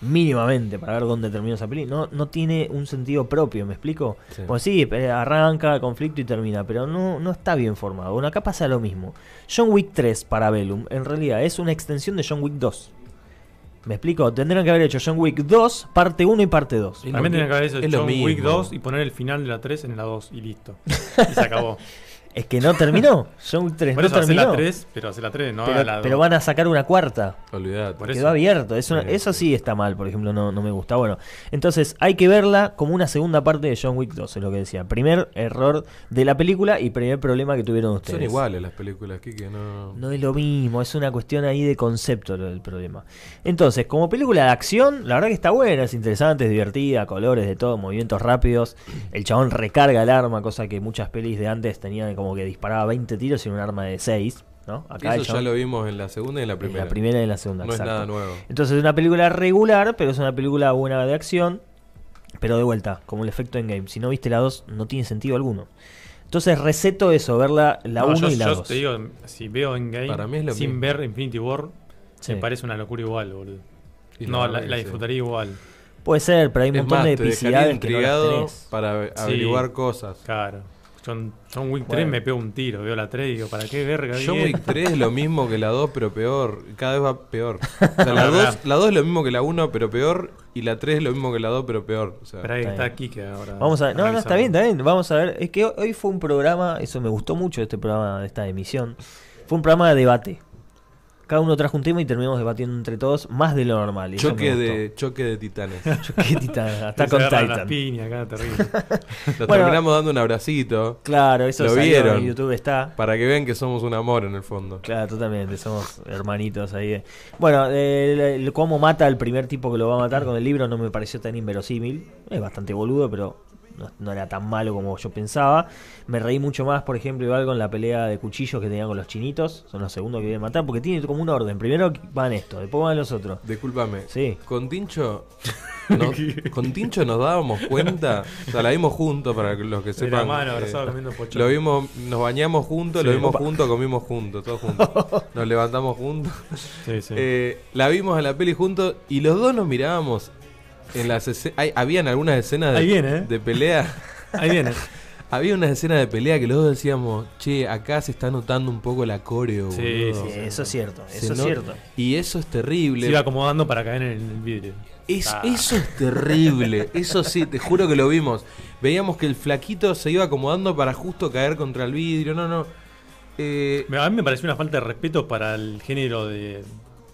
mínimamente para ver dónde terminó esa peli, no, no tiene un sentido propio, ¿me explico? Sí. Pues sí, eh, arranca, conflicto y termina, pero no, no está bien formado. Bueno, acá pasa lo mismo. John Wick 3 para Bellum, en realidad es una extensión de John Wick 2. ¿Me explico? Tendrían que haber hecho John Wick 2, parte 1 y parte 2. Es lo También tenían que haber hecho John Wick mismo. 2 y poner el final de la 3 en la 2 y listo. Y se acabó. Es que no terminó. John Wick 3 Por no eso hacer terminó. la 3, pero hacer la 3, no pero, la 2. pero van a sacar una cuarta. Olvidate. Por eso. Quedó abierto. Es una- Sí. Eso sí está mal, por ejemplo, no, no me gusta. Bueno, entonces hay que verla como una segunda parte de John Wick 2, es lo que decía. Primer error de la película y primer problema que tuvieron ustedes. Son iguales las películas, Kike, no... No es lo mismo, es una cuestión ahí de concepto lo del problema. Entonces, como película de acción, la verdad que está buena, es interesante, es divertida, colores de todo, movimientos rápidos. El chabón recarga el arma, cosa que muchas pelis de antes tenían como que disparaba 20 tiros y un arma de 6, ¿no? Acá Eso ya lo vimos en la segunda y en la en primera. la primera y en la segunda. No es exacto. nada nuevo. Entonces es una película regular, pero es una película buena de acción. Pero de vuelta, como el efecto en game. Si no viste la 2, no tiene sentido alguno. Entonces receto eso, ver la No, 1 yo, y la yo 2. te digo, si veo en game Para mí es lo sin mismo. ver Infinity War, Sí. me parece una locura igual, boludo. Y No, la, disfrutaría igual. Puede ser, pero hay un Es montón más, de epicidades que no las intrigado tenés. para Sí. averiguar cosas. Claro. John, John Wick 3 Bueno. me pego un tiro, veo la 3 y digo, ¿para qué verga? John Wick esto? 3 es lo mismo que la 2, pero peor. Cada vez va peor. O sea, la, No, 2, no. la 2 es lo mismo que la 1, pero peor. Y la 3 es lo mismo que la 2, pero peor. O sea, Pero ahí Está está. Kike ahora. Vamos a ver. No, no, está bien, está bien. Vamos a ver. Es que hoy- hoy fue un programa, eso me gustó mucho este programa, de esta emisión. Fue un programa de debate. Cada uno trajo un tema y terminamos debatiendo entre todos más de lo normal. choque, de, choque de titanes. Choque de titán, hasta con Titan. piñas acá, terrible. Nos Bueno. terminamos dando un abracito. Claro, eso Lo salió vieron. en YouTube está. Para que vean que somos un amor en el fondo. Claro, totalmente, somos hermanitos ahí. Bueno, el, el- cómo mata al primer tipo que lo va a matar con el libro no me pareció tan inverosímil. Es bastante boludo, pero no, no era tan malo como yo pensaba. Me reí mucho más, por ejemplo, igual con la pelea de cuchillos que tenían con los chinitos. Son los segundos que vienen a matar, porque tiene como un orden. Primero van estos, después van los otros. Discúlpame. Sí. Con Tincho. nos- con Tincho nos dábamos cuenta. O sea, la vimos juntos para los que sepan. mano, eh, abrazado, comiendo pochón. Lo vimos, nos bañamos juntos, lo vimos juntos, comimos juntos, todos juntos. Nos levantamos juntos. Sí, sí. Eh, la vimos a la peli juntos y los dos nos mirábamos. En las hay- habían algunas escenas de, Ahí viene, ¿eh? de pelea. Ahí viene. Había unas escenas de pelea que los dos decíamos, che, acá se está notando un poco la coreo. Sí, boludo". Sí, eso es cierto, Se eso es no- cierto. Y eso es terrible. Se iba acomodando para caer en el vidrio. Es- Ah. Eso es terrible. Eso sí, te juro que lo vimos. Veíamos que el flaquito se iba acomodando para justo caer contra el vidrio. No, no. Eh, A mí me pareció una falta de respeto para el género de,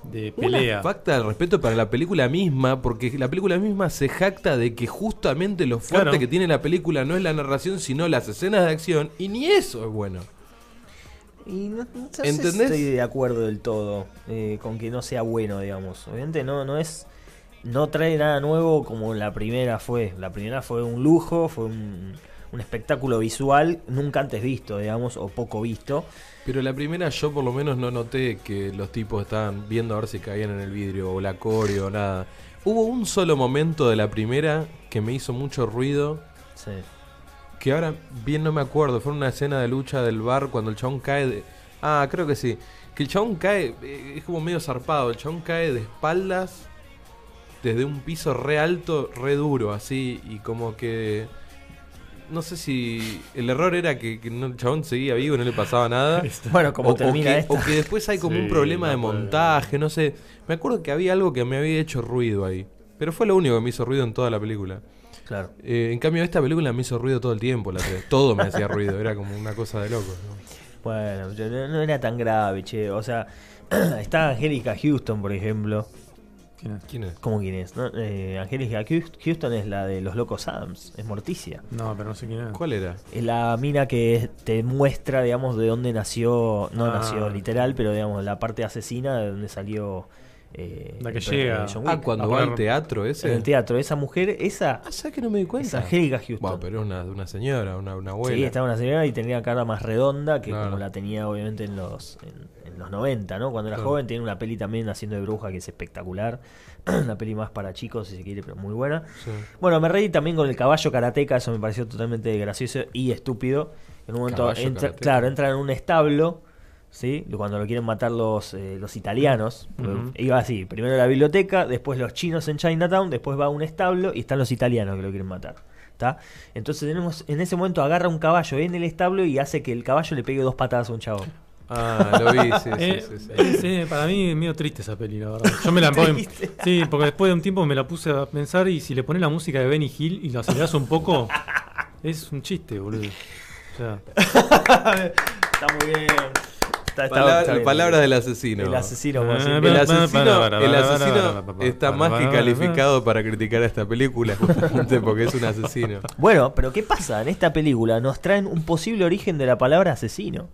de una pelea. falta de respeto para la película misma, porque la película misma se jacta de que justamente lo fuerte Claro. que tiene la película no es la narración, sino las escenas de acción, y ni eso es bueno. Y no, no sé si ¿Entendés? estoy de acuerdo del todo eh, con que no sea bueno, digamos. Obviamente no, no es no trae nada nuevo como la primera fue. La primera fue un lujo, fue un, un espectáculo visual nunca antes visto, digamos, o poco visto. Pero la primera yo por lo menos no noté que los tipos estaban viendo a ver si caían en el vidrio o la coreo o nada. Hubo un solo momento de la primera que me hizo mucho ruido, Sí. que ahora bien no me acuerdo, fue una escena de lucha del bar cuando el chabón cae de... Ah, creo que sí. Que el chabón cae, eh, es como medio zarpado, el chabón cae de espaldas desde un piso re alto, re duro, así, y como que... No sé si el error era que, que no- el chabón seguía vivo y no le pasaba nada. Bueno, como o, o termina que, esta. o que después hay como un problema de montaje, no sé. Me acuerdo que había algo que me había hecho ruido ahí. Pero fue lo único que me hizo ruido en toda la película. Claro. Eh, en cambio, esta película me hizo ruido todo el tiempo. La. Todo me hacía ruido. Era como una cosa de loco. ¿no? Bueno, yo- no, no era tan grave, che. O sea, está Angélica Houston, por ejemplo. ¿Quién es? ¿Quién es? ¿Cómo quién es? no? Eh, Angélica Hous- Houston es la de los locos Adams, es Morticia. No, pero no sé quién es. ¿Cuál era? Es la mina que te muestra, digamos, de dónde nació, no Ah. nació literal, pero digamos, la parte asesina de donde salió. Eh, La que llega. Ah, cuando A va al teatro En ese. el teatro, esa mujer, esa Ah, ¿sabes que no me di es cuenta? Angélica Houston. Wow, pero era una, una señora, una, una abuela. Sí, estaba una señora y tenía cara más redonda que Claro. como la tenía obviamente en los en, en los 90, ¿no? Cuando era Claro. joven tiene una peli también haciendo de bruja que es espectacular. una peli más para chicos si se quiere, pero muy buena. Sí. Bueno, me reí también con el caballo karateca, eso me pareció totalmente gracioso y estúpido. En un momento entra, claro, entra en un establo, ¿sí? Cuando lo quieren matar los, eh, los italianos. Ujú. Iba así, primero la biblioteca, después los chinos en Chinatown, después va a un establo y están los italianos que lo quieren matar. ¿Está? Entonces tenemos, en ese momento agarra un caballo en el establo y hace que el caballo le pegue dos patadas a un chabón. Ah, lo vi, sí, sí, Eh, sí, sí. es, eh, para mí es medio triste esa peli, la verdad. Yo me la Triste. Sí, porque después de un tiempo me la puse a pensar y si le pones la música de Benny Hill y lo aceleras un poco, es un chiste, boludo. O sea, Está muy bien. Está, está- Palabra- está bien. palabras del asesino. El asesino. El el para, está más que calificado para criticar a esta película, justamente porque es un asesino. Bueno, pero ¿qué pasa? En esta película nos traen un posible origen de la palabra asesino.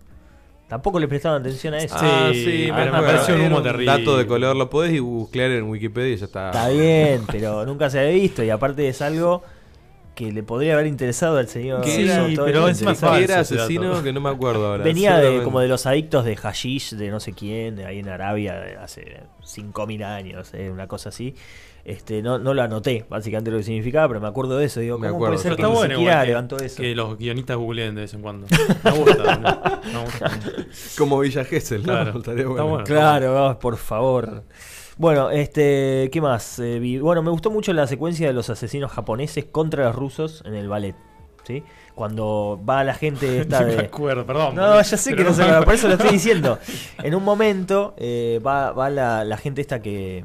Tampoco le prestaban atención a eso. Ah, Sí, sí, pero me pareció un humo terrible. dato de color, lo podés googlear en Wikipedia y ya está. Está bien, pero nunca se había visto y aparte es algo que le podría haber interesado al señor. ¿Qué Sí, era? pero es más ¿Qué falso era asesino? Que no me acuerdo ahora. Venía de, como de los adictos de hashish, de no sé quién, de ahí en Arabia, de hace 5.000 años, eh, una cosa así. Este, no, no lo anoté, básicamente lo que significaba, pero me acuerdo de eso. Digo, Me ¿cómo acuerdo, puede ser que está ni bueno siquiera que, levantó eso? que los guionistas googleen de vez en cuando. Me gusta, gusta. Como Villa Gesell, ¿no? Claro. Estaría Está bueno. bueno. Claro, por favor. Bueno, este, ¿qué más? Eh, bueno, me gustó mucho la secuencia de los asesinos japoneses contra los rusos en el ballet, ¿sí? Cuando va la gente esta Ni me acuerdo, perdón. No, ya sé que Pero no se acuerda, por eso lo estoy diciendo. En un momento eh, va, va la, la gente esta que,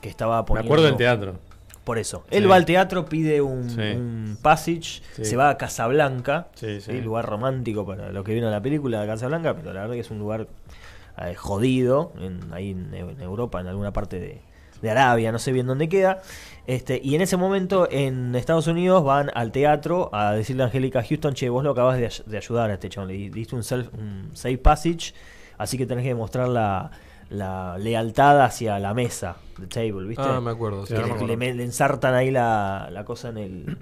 que estaba Me poniendo... acuerdo del teatro. Por eso. Sí. Él va al teatro, pide un, Sí. un passage, Sí. se va a Casablanca, Sí, ¿sí? lugar romántico para lo que vino en la película de Casablanca, pero la verdad que es un lugar eh, jodido, en, ahí en, en Europa, en alguna parte de, de Arabia, no sé bien dónde queda. Este, y en ese momento en Estados Unidos van al teatro a decirle a Angélica Houston, che, vos lo acabas de, de ayudar a este chabón, le di- diste un, self, un safe passage, así que tenés que demostrar la, la lealtad hacia la mesa, the table, ¿viste? Ah, me acuerdo. Sí, que me acuerdo. le- le ensartan ahí la, la cosa en el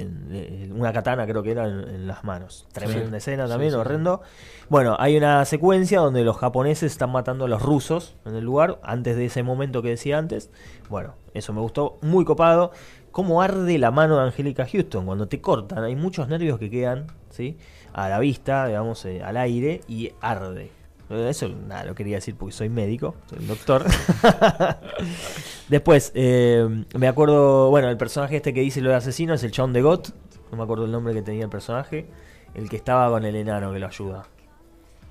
en, en una katana creo que era en, en las manos. Tremenda Sí. escena también sí, sí. horrendo. Bueno hay una secuencia donde los japoneses están matando a los rusos en el lugar antes de ese momento que decía antes. Bueno eso me gustó muy copado. Cómo arde la mano de Angélica Houston cuando te cortan. Hay muchos nervios que quedan sí a la vista digamos eh, al aire y arde. Eh, eso nada lo quería decir porque soy médico soy doctor Después, eh, me acuerdo, bueno, el personaje este que dice lo de asesino es el chabón de Got. No me acuerdo el nombre que tenía el personaje. El que estaba con el enano que lo ayuda.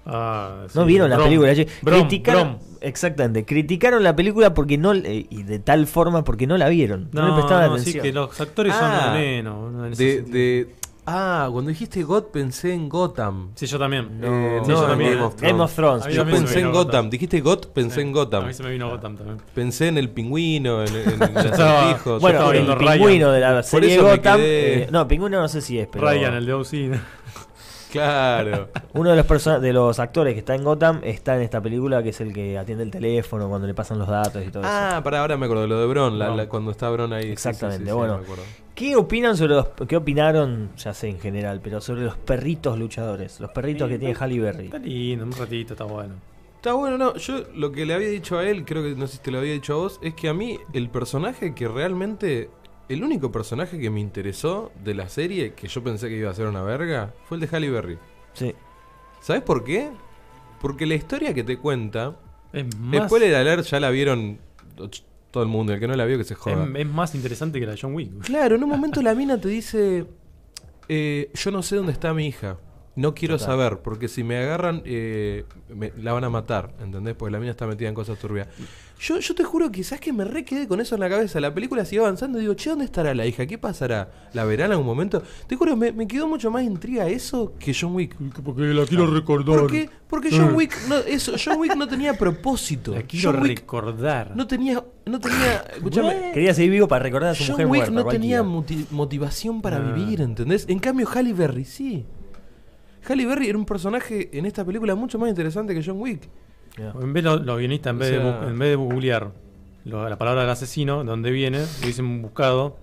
Ah, ¿No sí. vieron la película? Brom, criticaron, Brom. Exactamente, criticaron la película porque no eh, y de tal forma porque no la vieron. No, No, le prestaban no, sí, atención. que los actores Ah, son de menos. de- ah, cuando dijiste God pensé en Gotham. Sí, yo también. Eh, Sí, no, yo también. Game of Game of Thrones. Yo pensé en Gotham. Gotham. Dijiste God, pensé Sí, en Gotham. A mí se me vino Gotham también. Pensé en el pingüino, en, en, en acertijos. Bueno, el Ryan. pingüino de la Por serie Gotham. quedé- eh, no, pingüino no sé si es, pero. Ryan, el de OC. Claro. Uno de los de los actores que está en Gotham está en esta película, que es el que atiende el teléfono cuando le pasan los datos y todo eso. Ah, para ahora me acuerdo de lo de Bron, la- cuando está Bron ahí. Exactamente, sí, sí, bueno. me. ¿Qué opinan sobre los qué opinaron, ya sé en general, pero sobre los perritos luchadores, los perritos que tiene Halle Berry? Está lindo, un ratito, está bueno. Está bueno, no. Yo lo que le había dicho a él, creo que no sé si te lo había dicho a vos, es que a mí el personaje que realmente. El único personaje que me interesó de la serie, que yo pensé que iba a ser una verga, fue el de Halle Berry. Sí. ¿Sabes por qué? Porque la historia que te cuenta. Es más, Spoiler alert, ya la vieron todo el mundo. El que no la vio, que se joda. es, es más interesante que la de John Wick. Claro, en un momento la mina te dice, eh, yo no sé dónde está mi hija. No quiero Total. saber, porque si me agarran, eh, me- la van a matar, ¿entendés? Porque la mina está metida en cosas turbias. Yo, yo te juro que, ¿sabes que Me re quedé con eso en la cabeza. La película sigue avanzando y digo, che, ¿dónde estará la hija? ¿Qué pasará? ¿La verá en algún momento? Te juro, me, me quedó mucho más intriga eso que John Wick. Porque la quiero recordar. ¿Por qué? Porque John Wick no, eso, John Wick no tenía propósito. La quiero John Wick recordar. no tenía, no tenía, escúchame, Quería seguir vivo para recordar a su John mujer Wick muerta. no tenía cualquiera. moti- motivación para Ah. vivir, ¿entendés? En cambio, Halle Berry sí. Halle Berry era un personaje en esta película mucho más interesante que John Wick. En vez los, los guionistas, en O vez, de, sea- en vez de googlear lo- la palabra del asesino, de dónde viene, hubiesen buscado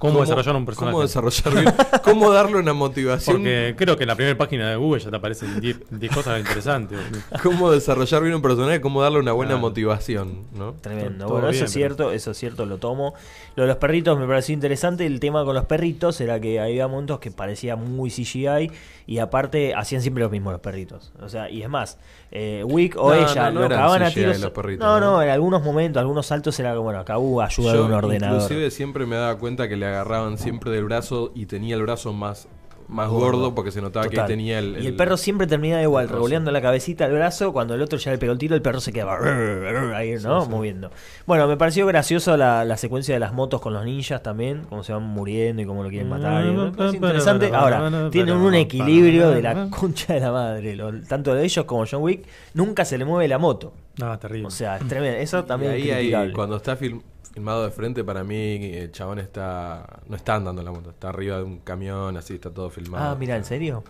cómo, desarrollar un personaje. Cómo desarrollar bien, cómo darle una motivación. Porque creo que en la primera página de Google ya te aparecen 10 10 cosas interesantes. Cómo desarrollar bien un personaje, cómo darle una buena motivación, ¿no? Tremendo. Todo bueno, eso bien, es pero- cierto, eso es cierto, lo tomo. Lo de los perritos me pareció interesante. El tema con los perritos era que había momentos que parecía muy CGI y aparte hacían siempre lo mismo los perritos. O sea, y es más, eh, Wick o No, ella no, no lo cagaban a tiros. los perritos, no, ¿no? en algunos momentos, algunos saltos era como, bueno, acá hubo ayuda de un ordenador. inclusive siempre me daba cuenta que le agarraban siempre del brazo y tenía el brazo más, más gordo, Gordo. porque se notaba Total. que tenía el, y el perro siempre terminaba igual, revoleando la cabecita al brazo. Cuando el otro ya le pegó el tiro, el perro se quedaba ahí, ¿no? Moviendo. Bueno, me pareció gracioso la, la secuencia de las motos con los ninjas también, cómo se van muriendo y cómo lo quieren matar. y parece interesante. Ahora, tienen un equilibrio de la concha de la madre. lo- tanto de ellos como John Wick, nunca se le mueve la moto. No, terrible. O sea, es tremendo. Eso Y también ahí, es ahí, criticable. cuando está film- filmado de frente, para mí el chabón está. No está andando en la moto, está arriba de un camión, así está todo filmado. Ah, mira, ¿en serio?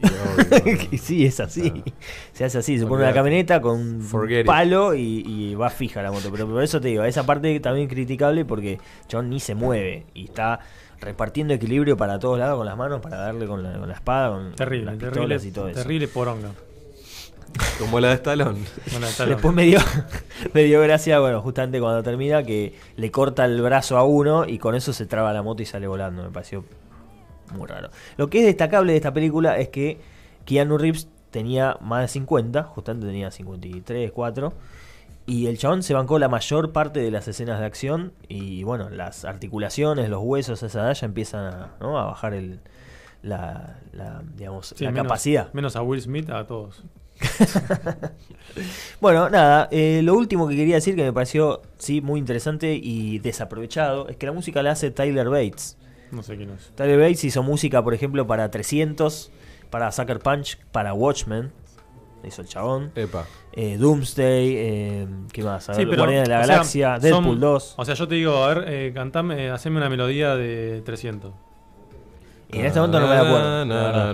Y obvio, sí, es así. Se hace así, se pone una camioneta con un palo y, y va fija la moto. Pero por eso te digo, esa parte también criticable porque John ni se mueve y está repartiendo equilibrio para todos lados con las manos para darle con la, con la espada, con terrible, las terrible, pistolas y todo eso. terrible poronga. Como la de Stallone. Después me dio, me dio gracia, bueno, justamente cuando termina, que le corta el brazo a uno y con eso se traba la moto y sale volando. Me pareció muy raro. Lo que es destacable de esta película es que Keanu Reeves tenía más de 50, justamente tenía 53, 4. Y el chabón se bancó la mayor parte de las escenas de acción. Y bueno, las articulaciones, los huesos, esa edad ya empiezan a, ¿no? a bajar el, la, la, digamos, Sí, la menos- capacidad. Menos a Will Smith, a todos. Bueno, nada, eh, lo último que quería decir que me pareció sí muy interesante y desaprovechado es que la música la hace Tyler Bates. No sé quién es. Tyler Bates hizo música, por ejemplo, para 300, para Sucker Punch, para Watchmen, hizo el chabón, Epa. eh, Doomsday, eh, ¿qué más? A Sí, ver, pero, Guardianes de la sea, Galaxia, son- Deadpool 2. O sea, yo te digo, a ver, eh, cantame, haceme una melodía de 300. Y en este momento no me acuerdo.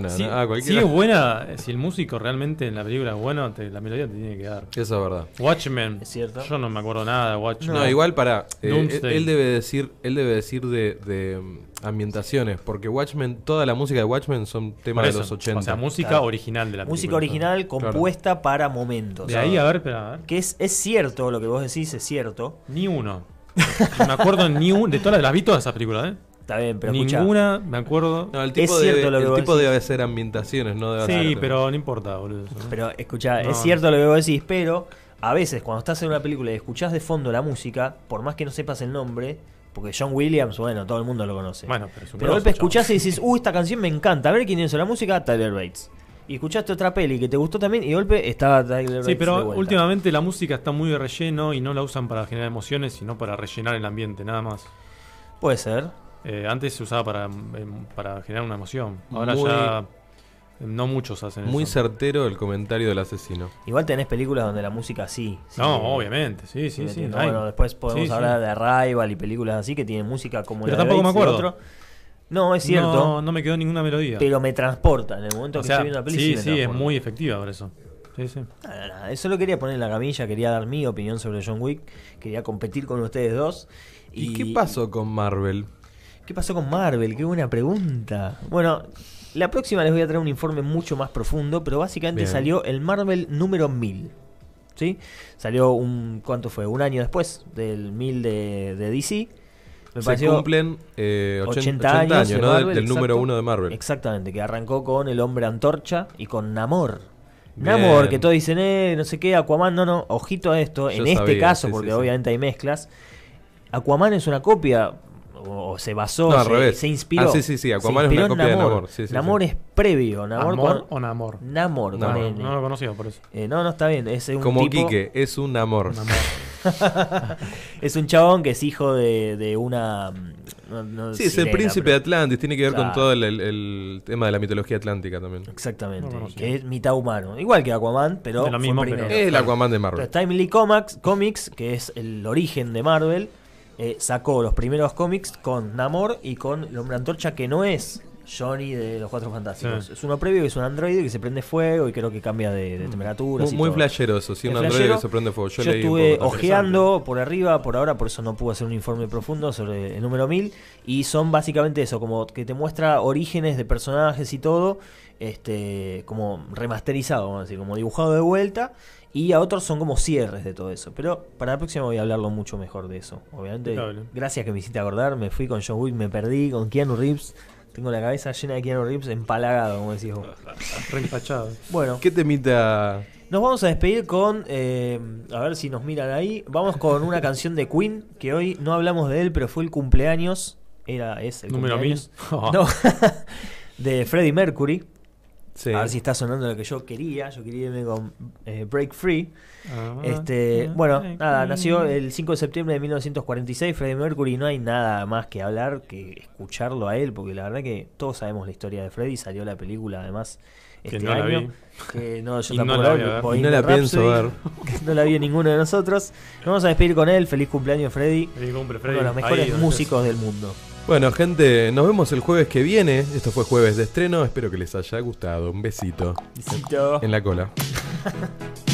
No, si. Ah, es buena, si el músico realmente en la película es bueno, te- la melodía te tiene que dar. Eso es verdad. Watchmen. Es cierto. Yo no me acuerdo nada de Watchmen. No, igual para. eh, él, debe decir, él debe decir de, de, mm, ambientaciones, porque Watchmen, toda la música de Watchmen son temas de los 80. O sea, música Claro. original de la película. Música original compuesta para momentos. De ahí, a ver, espera, a ver. Que es, es cierto lo que vos decís, es cierto. Ni uno. No me acuerdo ni un, de todas las, las vi todas esas películas, ¿eh? Está bien, pero escucha. Ninguna, me acuerdo. No, el Es tipo, cierto debe, lo que el vos tipo decís. debe ser ambientaciones, no debe sí, hacer- pero no importa, boludo. eso, ¿no? Pero escucha, No, es no. cierto lo que vos decís, pero a veces cuando estás en una película y escuchás de fondo la música, por más que no sepas el nombre, porque John Williams, bueno, todo el mundo lo conoce. Bueno, pero es un pero de grosso, golpe chabón. escuchás y dices, uh, esta canción me encanta, a ver quién hizo la música, Tyler Bates. Y escuchaste otra peli que te gustó también y de golpe estaba Tyler Bates. Sí, de pero vuelta. últimamente la música está muy de relleno y no la usan para generar emociones, sino para rellenar el ambiente, nada más. Puede ser. Eh, antes se usaba para, em, para generar una emoción. Ahora Muy- ya eh, no muchos hacen Muy eso. certero el comentario del asesino. Igual tenés películas donde la música sí. sí, No, obviamente, sí, sí, sí, hay. Bueno, después podemos Sí, sí. hablar de Arrival y películas así que tienen música como Pero la de tampoco me Bates y acuerdo. otro. No, es cierto. No, no me quedó ninguna melodía. Pero me transporta en el momento o que sea, estoy viendo la peli. sí, sí, es muy efectiva por eso. Sí, sí. Nada, nada, Eso lo quería poner en la camilla, quería dar mi opinión sobre John Wick, quería competir con ustedes dos. ¿Y qué pasó con Marvel? ¿Qué pasó con Marvel? Qué buena pregunta. Bueno, la próxima les voy a traer un informe mucho más profundo, pero básicamente Bien. salió el Marvel número 1000. ¿Sí? Salió un. ¿Cuánto fue? Un año después del 1000 de, de DC. Me Se pareció cumplen eh, 80, 80 80 años, ¿no? Del- Marvel, del número uno de Marvel. Exactamente, que arrancó con el hombre antorcha y con Namor. Bien. Namor, que todos dicen, eh, no sé qué, Aquaman, no, no, ojito a esto, Yo en este caso, sí, porque sí, sí. obviamente hay mezclas, Aquaman es una copia, o, o se basó, No, al se, revés. se inspiró. Ah, sí, sí, sí, Aquaman es una copia de Namor. Namor, sí, sí, Namor sí. es previo, Namor ¿Amor cuando- o Namor? Namor, con Namor. No lo conocía por eso. Eh, no, no está bien, es un Como tipo, Quique, es un amor. es un chabón que es hijo de, de una... no- no Sí, es el príncipe pero- de Atlantis, tiene que ver Claro. con todo el, el- el tema de la mitología atlántica también. Exactamente, No que es mitad humano. Igual que Aquaman, pero De lo fue mismo, primero. pero- Es el Aquaman de Marvel. Timely Comics, Comics, que es el origen de Marvel, eh, sacó los primeros cómics con Namor y con el Hombre Antorcha, que no es Johnny de los Cuatro Fantásticos. Sí. Es uno previo que es un androide que se prende fuego y creo que cambia de, de temperatura. Muy, muy flasheroso, sí, un androide flashero. que se prende fuego. Yo, Yo, leí estuve ojeando por arriba, por ahora, por eso no pude hacer un informe profundo sobre el número 1000. Y son básicamente eso, como que te muestra orígenes de personajes y todo, este como remasterizado, vamos a decir, como dibujado de vuelta. Y a otros son como cierres de todo eso. Pero para la próxima voy a hablarlo mucho mejor de eso. Obviamente, gracias que me hiciste acordar. Me fui con John Wick, me perdí con Keanu Reeves. Tengo la cabeza llena de Keanu Reeves empalagado, como decís vos. Reempachado. Bueno, ¿Qué temita? nos vamos a despedir con, eh, a ver si nos miran ahí, vamos con una canción de Queen, que hoy no hablamos de él, pero fue el cumpleaños, era, es el Número cumpleaños. 1000. No, de Freddie Mercury. Sí. A ver si está sonando lo que yo quería, yo quería irme con eh, Break Free. Ah, Este, ah, bueno, nada, nació el 5 de septiembre de 1946, Freddie Mercury, no hay nada más que hablar que escucharlo a él, porque la verdad que todos sabemos la historia de Freddie, salió la película además Que este la año. vi. Que no, yo Y no tampoco la vi, ver. no la pienso que no la vio ninguno de nosotros. Nos vamos a despedir con él, feliz cumpleaños Freddy, Feliz cumple, uno Freddy. de los mejores músicos del mundo. Bueno, gente, nos vemos el jueves que viene. Esto fue jueves de estreno. Espero que les haya gustado. Un besito Besito. en la cola.